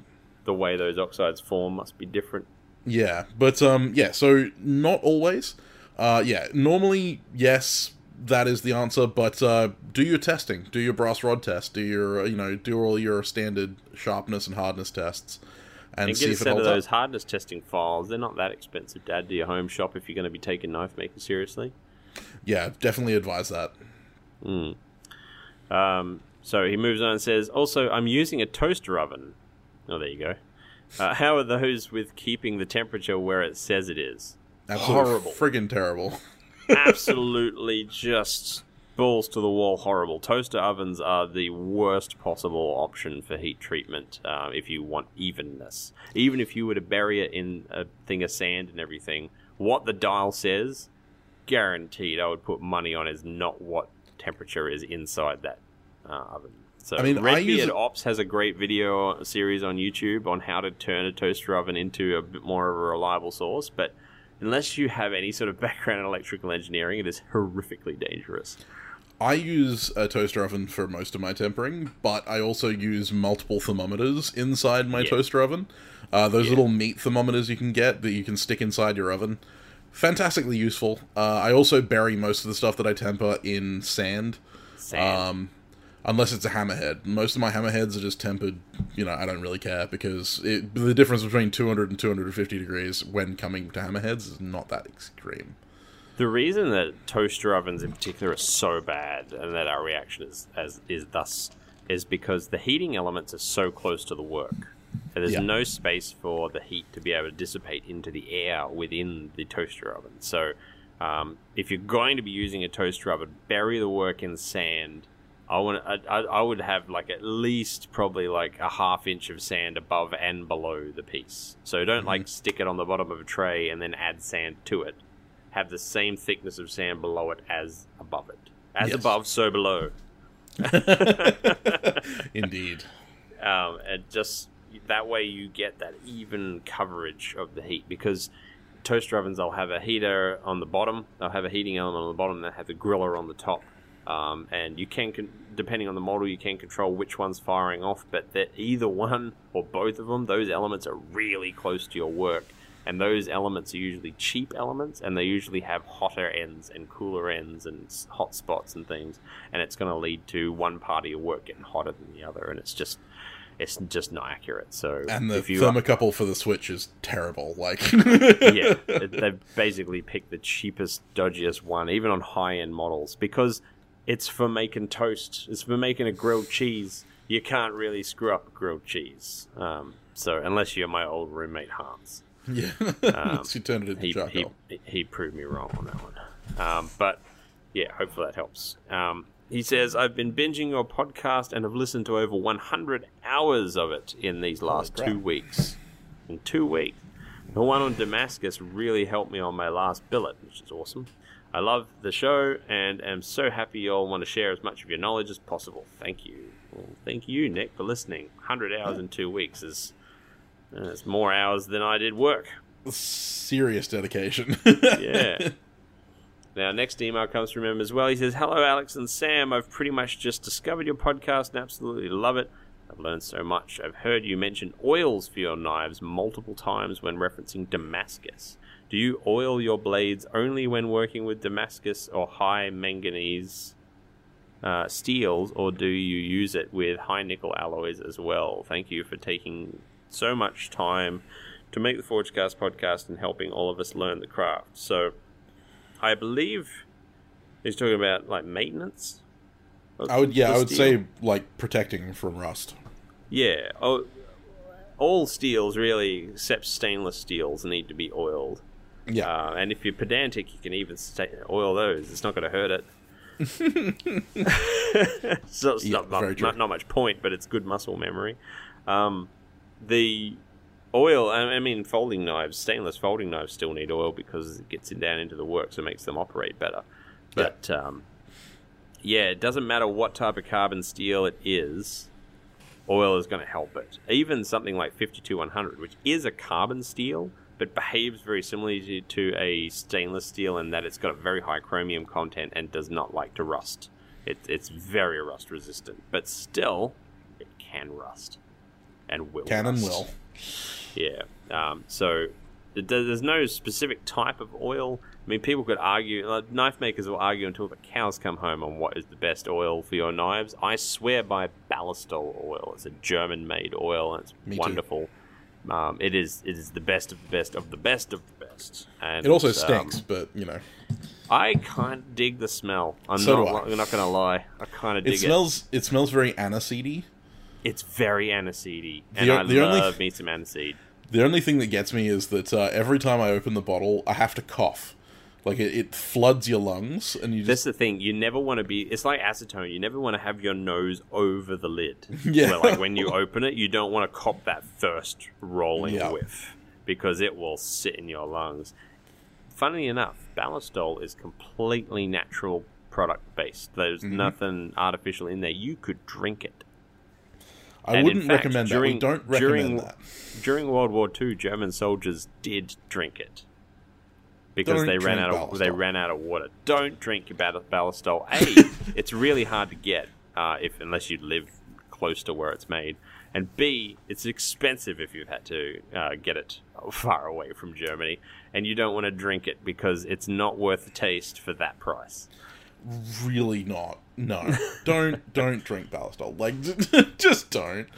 The way those oxides form must be different. Yeah, but um, yeah. So not always. Uh, yeah, normally yes, that is the answer. But uh, do your testing. Do your brass rod test. Do your uh, you know do all your standard sharpness and hardness tests, and, And see get a set of those up. hardness testing files. They're not that expensive to add to your home shop if you're going to be taking knife making seriously. Yeah, definitely advise that. Mm. Um, so he moves on and says, also, I'm using a toaster oven. Oh, there you go. Uh, how are those with keeping the temperature where it says it is? Absolutely Horrible. friggin' terrible. [LAUGHS] Absolutely just balls to the wall horrible. Toaster ovens are the worst possible option for heat treatment um, if you want evenness. Even if you were to bury it in a thing of sand and everything, what the dial says, guaranteed I would put money on is not what temperature is inside that uh, oven. So I mean, Redbeard Ops has a great video series on YouTube on how to turn a toaster oven into a bit more of a reliable source, but unless you have any sort of [LAUGHS] background in electrical engineering, it is horrifically dangerous. I use a toaster oven for most of my tempering, but I also use multiple thermometers inside my Yeah. toaster oven. Uh, those Yeah. little meat thermometers you can get that you can stick inside your oven. Fantastically useful. Uh, I also bury most of the stuff that I temper in sand. Sand. Um, unless it's a hammerhead. Most of my hammerheads are just tempered. You know, I don't really care because it, the difference between 200 and 250 degrees when coming to hammerheads is not that extreme. The reason that toaster ovens in particular are so bad and that our reaction is as is thus is because the heating elements are so close to the work. And there's Yeah. no space for the heat to be able to dissipate into the air within the toaster oven. So, um, if you're going to be using a toaster oven, bury the work in sand. I want I, I, would have like at least probably like a half inch of sand above and below the piece. So don't like stick it on the bottom of a tray and then add sand to it. Have the same thickness of sand below it as above it. As Yes. above, so below. [LAUGHS] [LAUGHS] Indeed. um, and just that way you get that even coverage of the heat because toaster ovens they'll have a heater on the bottom they'll have a heating element on the bottom they'll have a griller on the top um, and you can con- depending on the model you can control which one's firing off but that either one or both of them those elements are really close to your work and those elements are usually cheap elements and they usually have hotter ends and cooler ends and hot spots and things and it's going to lead to one part of your work getting hotter than the other and it's just it's just not accurate so And the thermocouple for the Switch is terrible. Like, [LAUGHS] [LAUGHS] yeah, they've basically picked the cheapest, dodgiest one, even on high end models, because it's for making toast. It's for making a grilled cheese. You can't really screw up a grilled cheese. Um, so unless you're my old roommate Hans, yeah. [LAUGHS] she turned it into he, charcoal. he he proved me wrong on that one. Um, but yeah, hopefully that helps. Um, he says, I've been binging your podcast and have listened to over 100 hours of it in these last crap. two weeks. In two weeks. The one on Damascus really helped me on my last billet, which is awesome. I love the show and am so happy you all want to share as much of your knowledge as possible. Thank you. Well, thank you, Nick, for listening. 100 hours in two weeks is uh, it's more hours than I did work. Serious dedication. [LAUGHS] [LAUGHS] Yeah. Now, next email comes from him as well. He says, Hello, Alex and Sam. I've pretty much just discovered your podcast and absolutely love it. I've learned so much. I've heard you mention oils for your knives multiple times when referencing Damascus. Do you oil your blades only when working with Damascus or high manganese uh, steels, or do you use it with high nickel alloys as well? Thank you for taking so much time to make the Forgecast podcast and helping all of us learn the craft. So, I believe he's talking about like maintenance. I would, yeah, I would steel. say like protecting from rust. yeah. Oh, all steels really, except stainless steels, need to be oiled. Yeah, Uh, and if you're pedantic, you can even sta oil those. It's not going to hurt it. [LAUGHS] so it's Yeah, not, not, not, not much point, but it's good muscle memory. Um, the oil, I I mean, folding knives, stainless folding knives still need oil because it gets it down into the work, so it makes them operate better. But um, yeah, it doesn't matter what type of carbon steel it is, oil is going to help it. Even something like 52100, which is a carbon steel, but behaves very similarly to, a stainless steel in that it's got a very high chromium content and does not like to rust. It, it's very rust resistant, but still, it can rust and will. can and will. Yeah. Um, so there's no specific type of oil. I mean, people could argue, like, knife makers will argue until the cows come home on what is the best oil for your knives. I swear by Ballistol oil. It's a German made oil and it's Me too. Um, it is it is the best of the best of the best of the best. And It also um, stinks, but you know, I can't dig the smell. I'm So not. do I. I'm not gonna lie. I kind of dig it smells. It smells very aniseedy. It's very aniseedy, and The- I the only- love me some aniseed. The only thing that gets me is that uh, every time I open the bottle, I have to cough. Like it, it floods your lungs, and you Just... That's the thing. You never want to be. It's like acetone. You never want to have your nose over the lid. [LAUGHS] Yeah. Where, like when you open it, you don't want to cop that first rolling Yeah. whiff because it will sit in your lungs. Funnily enough, Ballistol is completely natural product based. There's Mm-hmm. nothing artificial in there. You could drink it. I And wouldn't fact, recommend during- that. We don't recommend during- that. During World War II, German soldiers did drink it because Don't they ran out of they ran out of water. Don't drink your ball- Ballistol. A, [LAUGHS] it's really hard to get uh, if unless you live close to where it's made, and B, it's expensive if you've had to uh, get it far away from Germany, and you don't want to drink it because it's not worth the taste for that price. Really not. no, [LAUGHS] don't don't drink Ballistol. Like, [LAUGHS] just don't.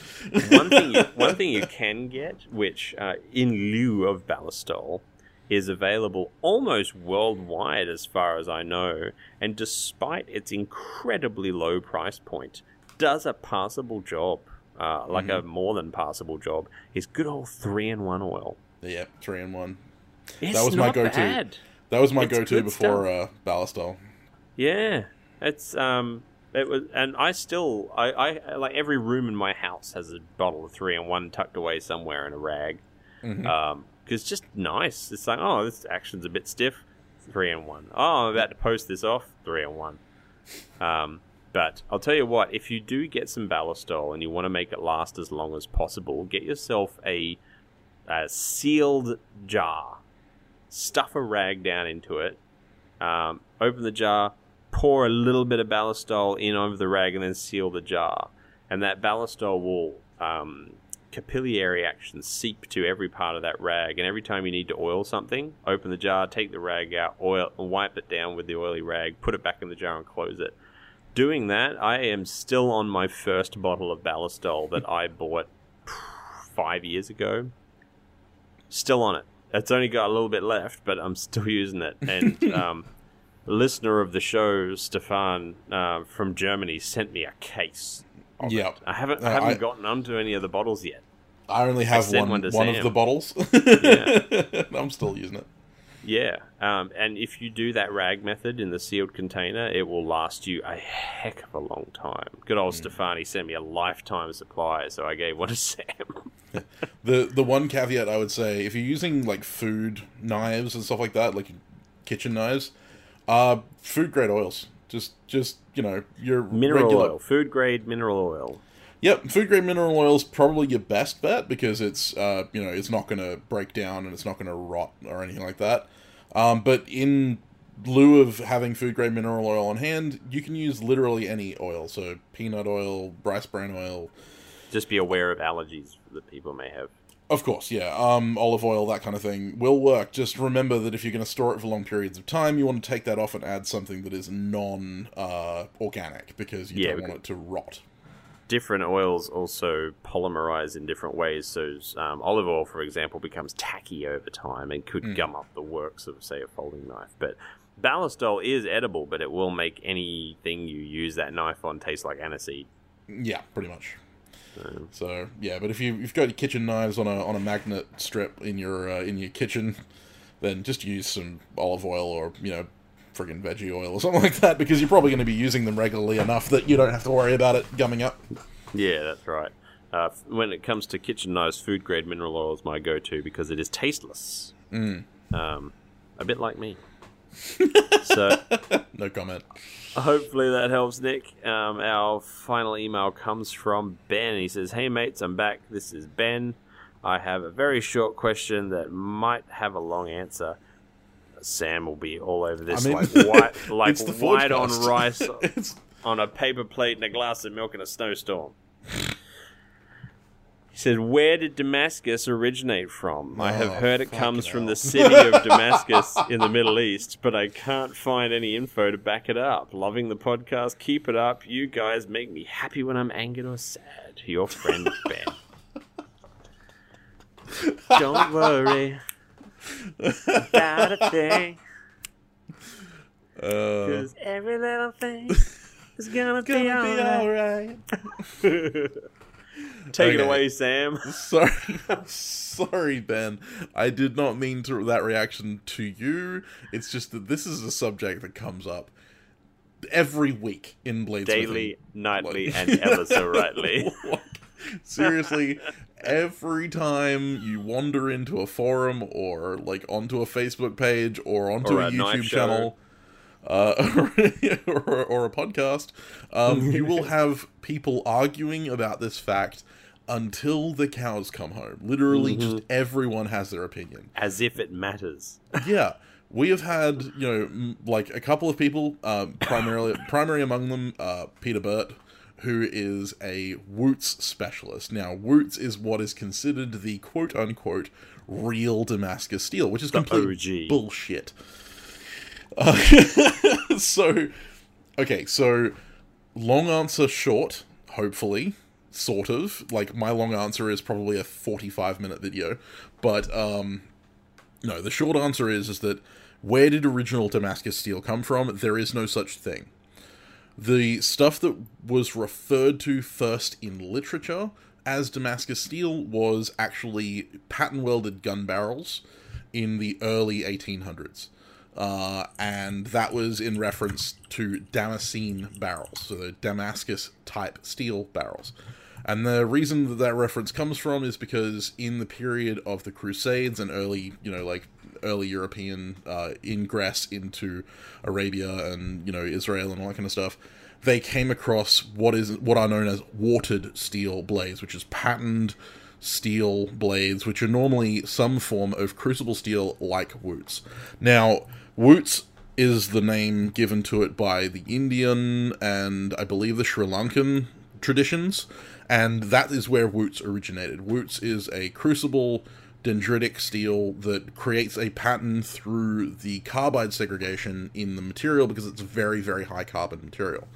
one thing, you, one thing you can get, which uh, in lieu of Ballistol, is available almost worldwide, as far as I know, and despite its incredibly low price point, does a passable job, uh, like Mm-hmm. a more than passable job. Is good old three in one oil. Yeah, three in one. It's was my go-to. That was my go-to before uh, Ballistol. Yeah, it's um, it was, and I still, I, I like every room in my house has a bottle of three in one tucked away somewhere in a rag. Mm-hmm. Um, because it's just nice. It's like, oh, this action's a bit stiff. Three and one. Oh, I'm about to post this off. Three and one. Um, but I'll tell you what, if you do get some Ballistol and you want to make it last as long as possible, get yourself a, a sealed jar. Stuff a rag down into it. Um, open the jar, pour a little bit of Ballistol in over the rag, and then seal the jar. And that Ballistol will um, capillary action seep to every part of that rag. And every time you need to oil something, open the jar, take the rag out, oil, and wipe it down with the oily rag, put it back in the jar, and close it. Doing that, I am still on my first bottle of Ballistol that I bought five years ago. Still on it. It's only got a little bit left, but I'm still [LAUGHS] using it. And [LAUGHS] um, a listener of the show, Stefan uh, from Germany, sent me a case. Of Yeah. it. I haven't, I haven't I- gotten onto any of the bottles yet. I only have sent one one of the bottles. [LAUGHS] Yeah. I'm still using it. Yeah, um, and if you do that rag method in the sealed container, it will last you a heck of a long time. Good old Stefani sent me a lifetime supply, so I gave one to [LAUGHS] Sam. [LAUGHS] The the one caveat I would say, if you're using like food knives and stuff like that, like kitchen knives, uh, food grade oils. Just just you know your mineral regular, oil, food grade mineral oil. Yep, food grade mineral oil is probably your best bet because it's uh, you know it's not going to break down and it's not going to rot or anything like that. Um, but in lieu of having food grade mineral oil on hand, you can use literally any oil. So peanut oil, rice bran oil, Just be aware of allergies that people may have. Of course, yeah, um, olive oil, that kind of thing will work. Just remember that if you're going to store it for long periods of time, you want to take that off and add something that is non uh, organic because you Yeah, don't want it to rot. Different oils also polymerize in different ways. So, um, olive oil, for example, becomes tacky over time and could gum up the works of, say, a folding knife. But Ballistol is edible, but it will make anything you use that knife on taste like aniseed. Yeah, pretty much. Um, So yeah, but if you, you've got your kitchen knives on a on a magnet strip in your uh, in your kitchen, then just use some olive oil or you know friggin' veggie oil or [LAUGHS] something like that because you're probably going to be using them regularly enough that you don't have to worry about it gumming up. Yeah, that's right. Uh, when it comes to kitchen knives, food grade mineral oil is my go to because it is tasteless. Mm. Um, a bit like me. [LAUGHS] so No comment. hopefully that helps, Nick. Um, our final email comes from Ben. He says, Hey mates, I'm back. This is Ben. I have a very short question that might have a long answer. Sam will be all over this, I mean, like white, [LAUGHS] like white on rice [LAUGHS] on a paper plate and a glass of milk in a snowstorm. He said, Where did Damascus originate from? I have Oh, heard it comes from the city of [LAUGHS] Damascus in the Middle East, but I can't find any info to back it up. Loving the podcast. Keep it up. You guys make me happy when I'm angered or sad. Your friend Ben. [LAUGHS] Don't worry about a thing, uh, cause every little thing [LAUGHS] is gonna, be gonna alright. be Take it away, Sam. [LAUGHS] Sorry, [LAUGHS] sorry, Ben. I did not mean to that reaction to you. It's just that this is a subject that comes up every week in Blades Daily, nightly, Like- and ever so [LAUGHS] rightly. Seriously, every time you wander into a forum or like onto a Facebook page or onto Or a a YouTube channel uh, or, or a podcast, um, you will have people arguing about this fact until the cows come home. Literally, Mm-hmm. just everyone has their opinion As if it matters. [LAUGHS] yeah we have had you know m- like a couple of people um, primarily [COUGHS] primary among them uh, peter burt who is a wootz specialist now wootz is what is considered the quote unquote real damascus steel which is complete OG. bullshit uh, [LAUGHS] so okay so long answer short, hopefully, sort of. Like my long answer is probably a 45 minute video, but um no, the short answer is is that where did original Damascus steel come from? There is no such thing. The stuff that was referred to first in literature as Damascus steel was actually pattern welded gun barrels in the early 1800s. Uh, and that was in reference to Damascene barrels, so the Damascus type steel barrels. And the reason that that reference comes from is because in the period of the Crusades and early, you know, like early European uh, ingress into Arabia and you know Israel and all that kind of stuff, they came across what is what are known as watered steel blades, which is patterned steel blades, which are normally some form of crucible steel like wootz. Now, Wootz is the name given to it by the Indian and I believe the Sri Lankan traditions, and that is where wootz originated. Wootz is a crucible dendritic steel that creates a pattern through the carbide segregation in the material because it's very, very high carbon material.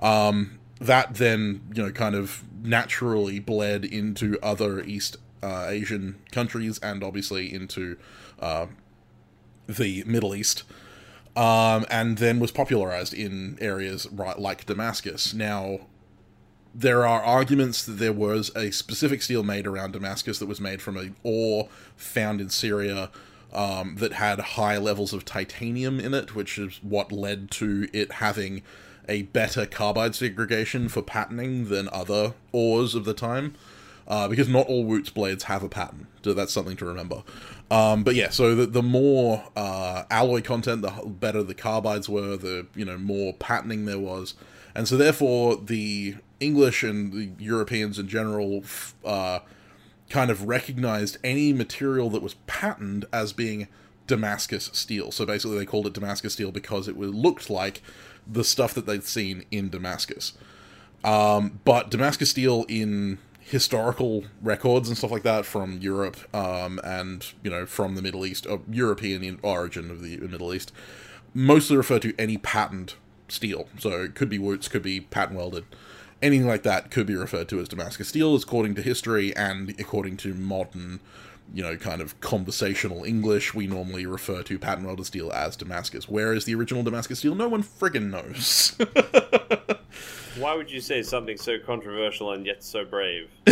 Um, that then, you know, kind of naturally bled into other East uh, Asian countries and obviously into uh, the Middle East. Um, and then was popularized in areas right, like Damascus. Now, there are arguments that there was a specific steel made around Damascus that was made from an ore found in Syria um, that had high levels of titanium in it, which is what led to it having a better carbide segregation for patterning than other ores of the time. Uh, because not all wootz blades have a pattern, so that's something to remember. Um, but yeah, so the, the more uh, alloy content, the better the carbides were, the you know more patterning there was, and so therefore the English and the Europeans in general uh, kind of recognized any material that was patterned as being Damascus steel. So basically, they called it Damascus steel because it looked like the stuff that they'd seen in Damascus. Um, but Damascus steel in historical records and stuff like that from Europe um, and you know from the Middle East, uh, European origin of the Middle East, mostly refer to any patterned steel. So it could be wootz, could be pattern welded, anything like that could be referred to as Damascus steel, according to history and according to modern, you know, kind of conversational English. We normally refer to pattern welded steel as Damascus, whereas the original Damascus steel, no one friggin' knows. [LAUGHS] Why would you say something so controversial and yet so brave? [LAUGHS]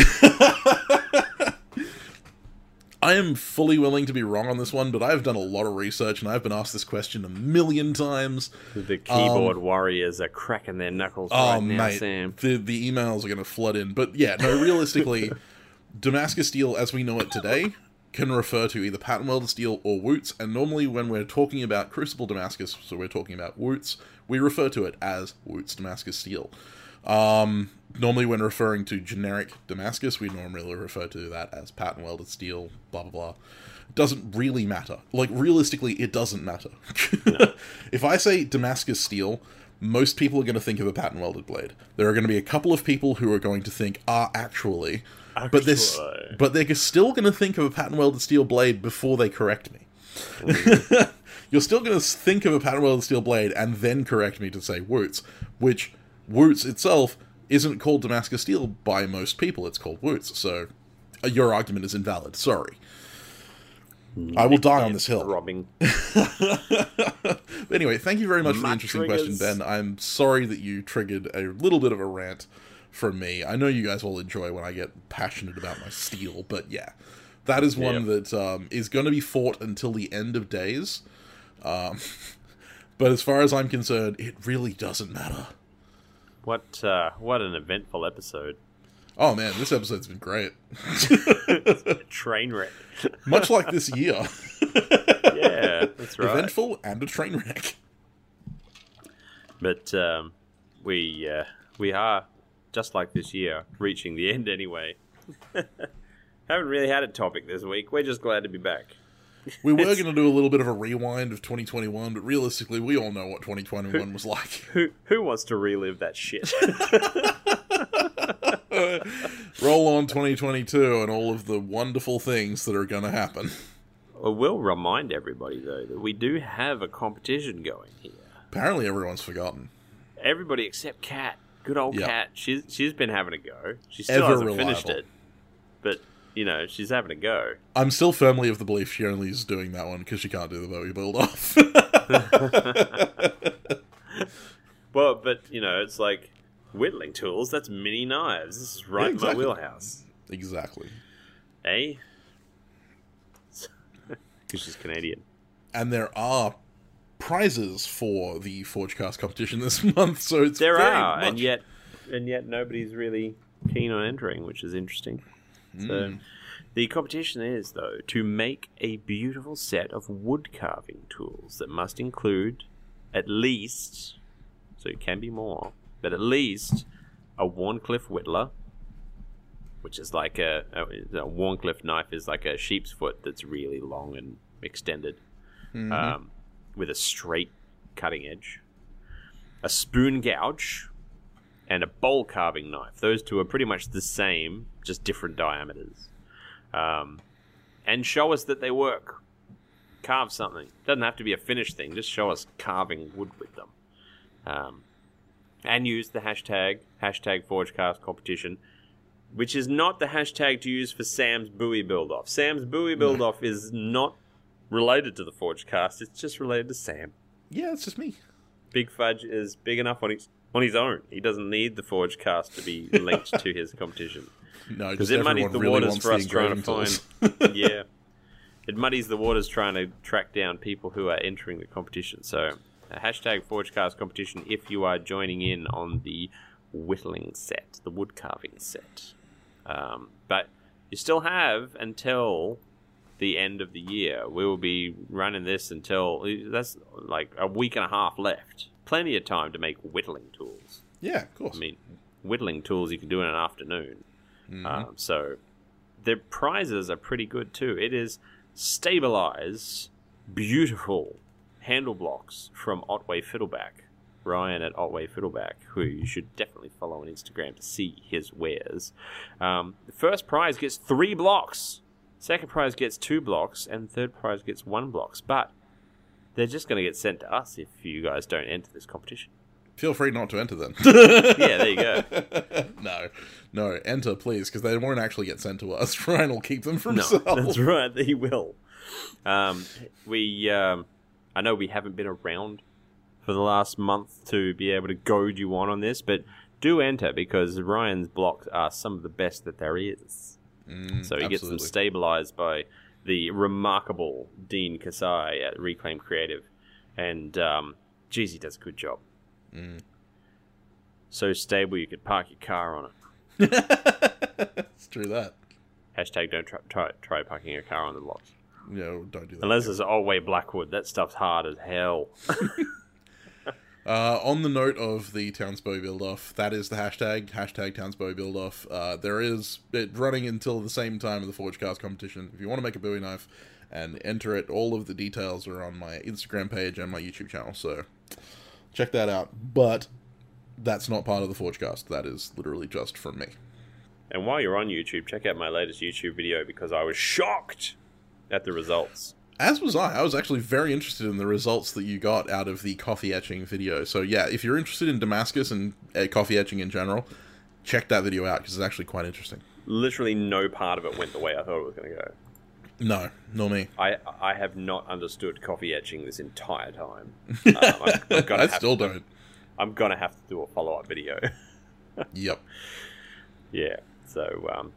I am fully willing to be wrong on this one, but I've done a lot of research and I've been asked this question a million times. The keyboard um, warriors are cracking their knuckles oh, right now, mate, Sam. The, the emails are going to flood in. But yeah, no, realistically, [LAUGHS] Damascus steel as we know it today can refer to either pattern welded steel or wootz, and normally when we're talking about Crucible Damascus, so we're talking about wootz, we refer to it as wootz Damascus steel. Um, normally, when referring to generic Damascus, we normally refer to that as pattern welded steel, blah blah blah. It doesn't really matter. Like, realistically, it doesn't matter. No. [LAUGHS] if I say Damascus steel, most people are going to think of a pattern welded blade. There are going to be a couple of people who are going to think, ah, actually. actually. But, this, but they're still going to think of a pattern welded steel blade before they correct me. [LAUGHS] You're still going to think of a pattern welded steel blade and then correct me to say wootz, which Wootz itself isn't called Damascus steel by most people. It's called wootz. So uh, your argument is invalid. Sorry. I will die on this hill. Robbing. [LAUGHS] anyway, thank you very much for the interesting triggers. question, Ben. I'm sorry that you triggered a little bit of a rant from me. I know you guys will enjoy when I get passionate about my steel, but yeah, that is one yep. that um, is going to be fought until the end of days. Um, [LAUGHS] but as far as I'm concerned, it really doesn't matter. What uh, what an eventful episode! Oh man, this episode's been great. [LAUGHS] train wreck, much like this year. [LAUGHS] yeah, that's right. Eventful and a train wreck. But um, we uh, we are just like this year, reaching the end anyway. [LAUGHS] Haven't really had a topic this week. We're just glad to be back. We were going to do a little bit of a rewind of 2021, but realistically, we all know what 2021 was like. [LAUGHS] Who who wants to relive that shit? [LAUGHS] Roll on 2022 and all of the wonderful things that are going to happen. I will remind everybody though that we do have a competition going here. Apparently, everyone's forgotten. Everybody except Cat. Good old cat. She's she's been having a go. She still Ever hasn't finished it, you know she's having a go. I'm still firmly of the belief she only is doing that one because she can't do the Bowie build off. [LAUGHS] Well, but you know it's like whittling tools. That's mini knives. This is right Yeah, in exactly. my wheelhouse. exactly. Eh? [LAUGHS] Because she's Canadian. And there are prizes for the Forgecast competition this [LAUGHS] month, so it's There are, much- and yet, and yet nobody's really keen on entering, which is interesting. Hmm. So, the competition is though to make a beautiful set of wood carving tools that must include at least, so it can be more, but at least a Wharncliffe whittler, which is like a, a, a Wharncliffe knife is like a sheep's foot that's really long and extended, um, with a straight cutting edge, a spoon gouge, and a bowl carving knife. Those two are pretty much the same, just different diameters. Um, and show us that they work. Carve something. Doesn't have to be a finished thing. Just show us carving wood with them. Um, and use the hashtag hashtag ForgeCast competition, which is not the hashtag to use for Sam's Bowie build off. Sam's Bowie build off is not related to the ForgeCast. It's just related to Sam. yeah, it's just me. Big Fudge is big enough on his on his own. He doesn't need the Forge cast to be linked [LAUGHS] to his competition No, [LAUGHS] because it muddies the really waters for us trying to find. [LAUGHS] yeah, it muddies the waters trying to track down people who are entering the competition. So, uh, hashtag Forgecast competition if you are joining in on the whittling set, the wood carving set. Um, but you still have until the end of the year. We will be running this until that's like a week and a half left. Plenty of time to make whittling tools. Yeah, of course. I mean, whittling tools you can do in an afternoon. Mm-hmm. Um, so the prizes are pretty good too. It is stabilized, beautiful handle blocks from Otway Fiddleback. Ryan at Otway Fiddleback, who you should definitely follow on Instagram to see his wares. Um, the first prize gets three blocks, second prize gets two blocks, and third prize gets one blocks. But they're just going to get sent to us if you guys don't enter this competition. Feel free not to enter then. [LAUGHS] Yeah, there you go. [LAUGHS] no, no, enter please, because they won't actually get sent to us. [LAUGHS] Ryan will keep them for No, himself. that's right. He will. Um, we, um, I know we haven't been around for the last month to be able to goad you on on this, but do enter because Ryan's blocks are some of the best that there is. Mm, So he gets them stabilized by the remarkable Dean Kasai at Reclaim Creative, and um, geez, he does a good job. Mm. So stable you could park your car on it. [LAUGHS] it's true that. Hashtag don't try, try, try parking your car on the blocks. No, don't do that. Unless it's Otway Blackwood, that stuff's hard as hell. [LAUGHS] Uh, on the note of the Townsbow build off, that is the hashtag, hashtag Townsbow build off. Uh, there is it running until the same time of the Forgecast competition. If you want to make a Bowie knife and enter it, all of the details are on my Instagram page and my YouTube channel, so check that out. But that's not part of the Forgecast, that is literally just from me. And while you're on YouTube, check out my latest YouTube video because I was shocked at the results. As was I. I was actually very interested in the results that you got out of the coffee etching video. So yeah, if you're interested in Damascus and uh, coffee etching in general, check that video out because it's actually quite interesting. Literally no part of it went the way I thought it was going to go. No, nor me. I I have not understood coffee etching this entire time. [LAUGHS] Um, I'm, I'm gonna I still to, don't. I'm gonna have to do a follow up video. [LAUGHS] Yep. yeah. So um,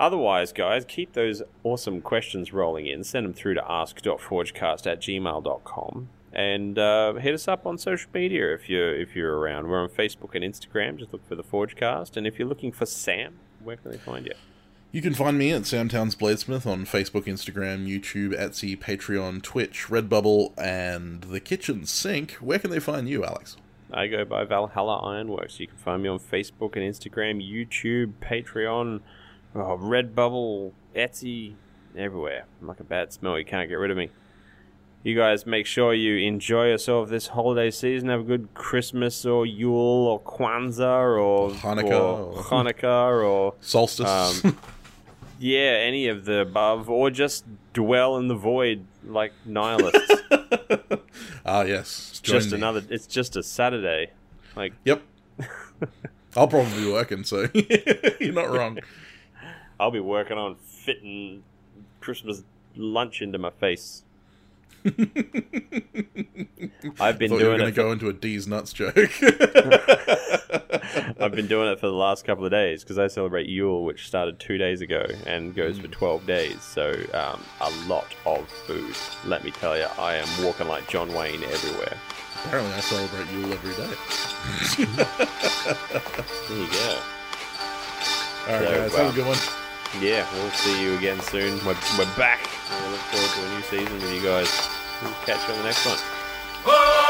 otherwise, guys, keep those awesome questions rolling in. Send them through to ask.forgecast at gmail.com. And uh, hit us up on social media if you're if you're around. We're on Facebook and Instagram. Just look for the Forgecast. And if you're looking for Sam, where can they find you? You can find me at Samtowns Bladesmith on Facebook, Instagram, YouTube, Etsy, Patreon, Twitch, Redbubble, and the Kitchen Sink. Where can they find you, Alex? I go by Valhalla Ironworks. You can find me on Facebook and Instagram, YouTube, Patreon, oh, Redbubble, Etsy, everywhere. I'm like a bad smell. You can't get rid of me. You guys make sure you enjoy yourself this holiday season. Have a good Christmas or Yule or Kwanzaa or Hanukkah or or- Hanukkah or [LAUGHS] Solstice. Um, [LAUGHS] yeah, any of the above, or just dwell in the void like nihilists. [LAUGHS] ah, yes. Join just me. another. It's just a Saturday. Like Yep. [LAUGHS] I'll probably be working, so [LAUGHS] you're not wrong. I'll be working on fitting Christmas lunch into my face. [LAUGHS] I've been Thought you were doing going to it. go into a D's nuts joke. [LAUGHS] I've been doing it for the last couple of days because I celebrate Yule, which started two days ago and goes for 12 days. So, um, a lot of food. Let me tell you, I am walking like John Wayne everywhere. Apparently, I celebrate Yule every day. [LAUGHS] There you go. All right, So, guys, have a good one. Yeah, we'll see you again soon. We're, we're back. We look forward to a new season with you guys. We'll catch you on the next one.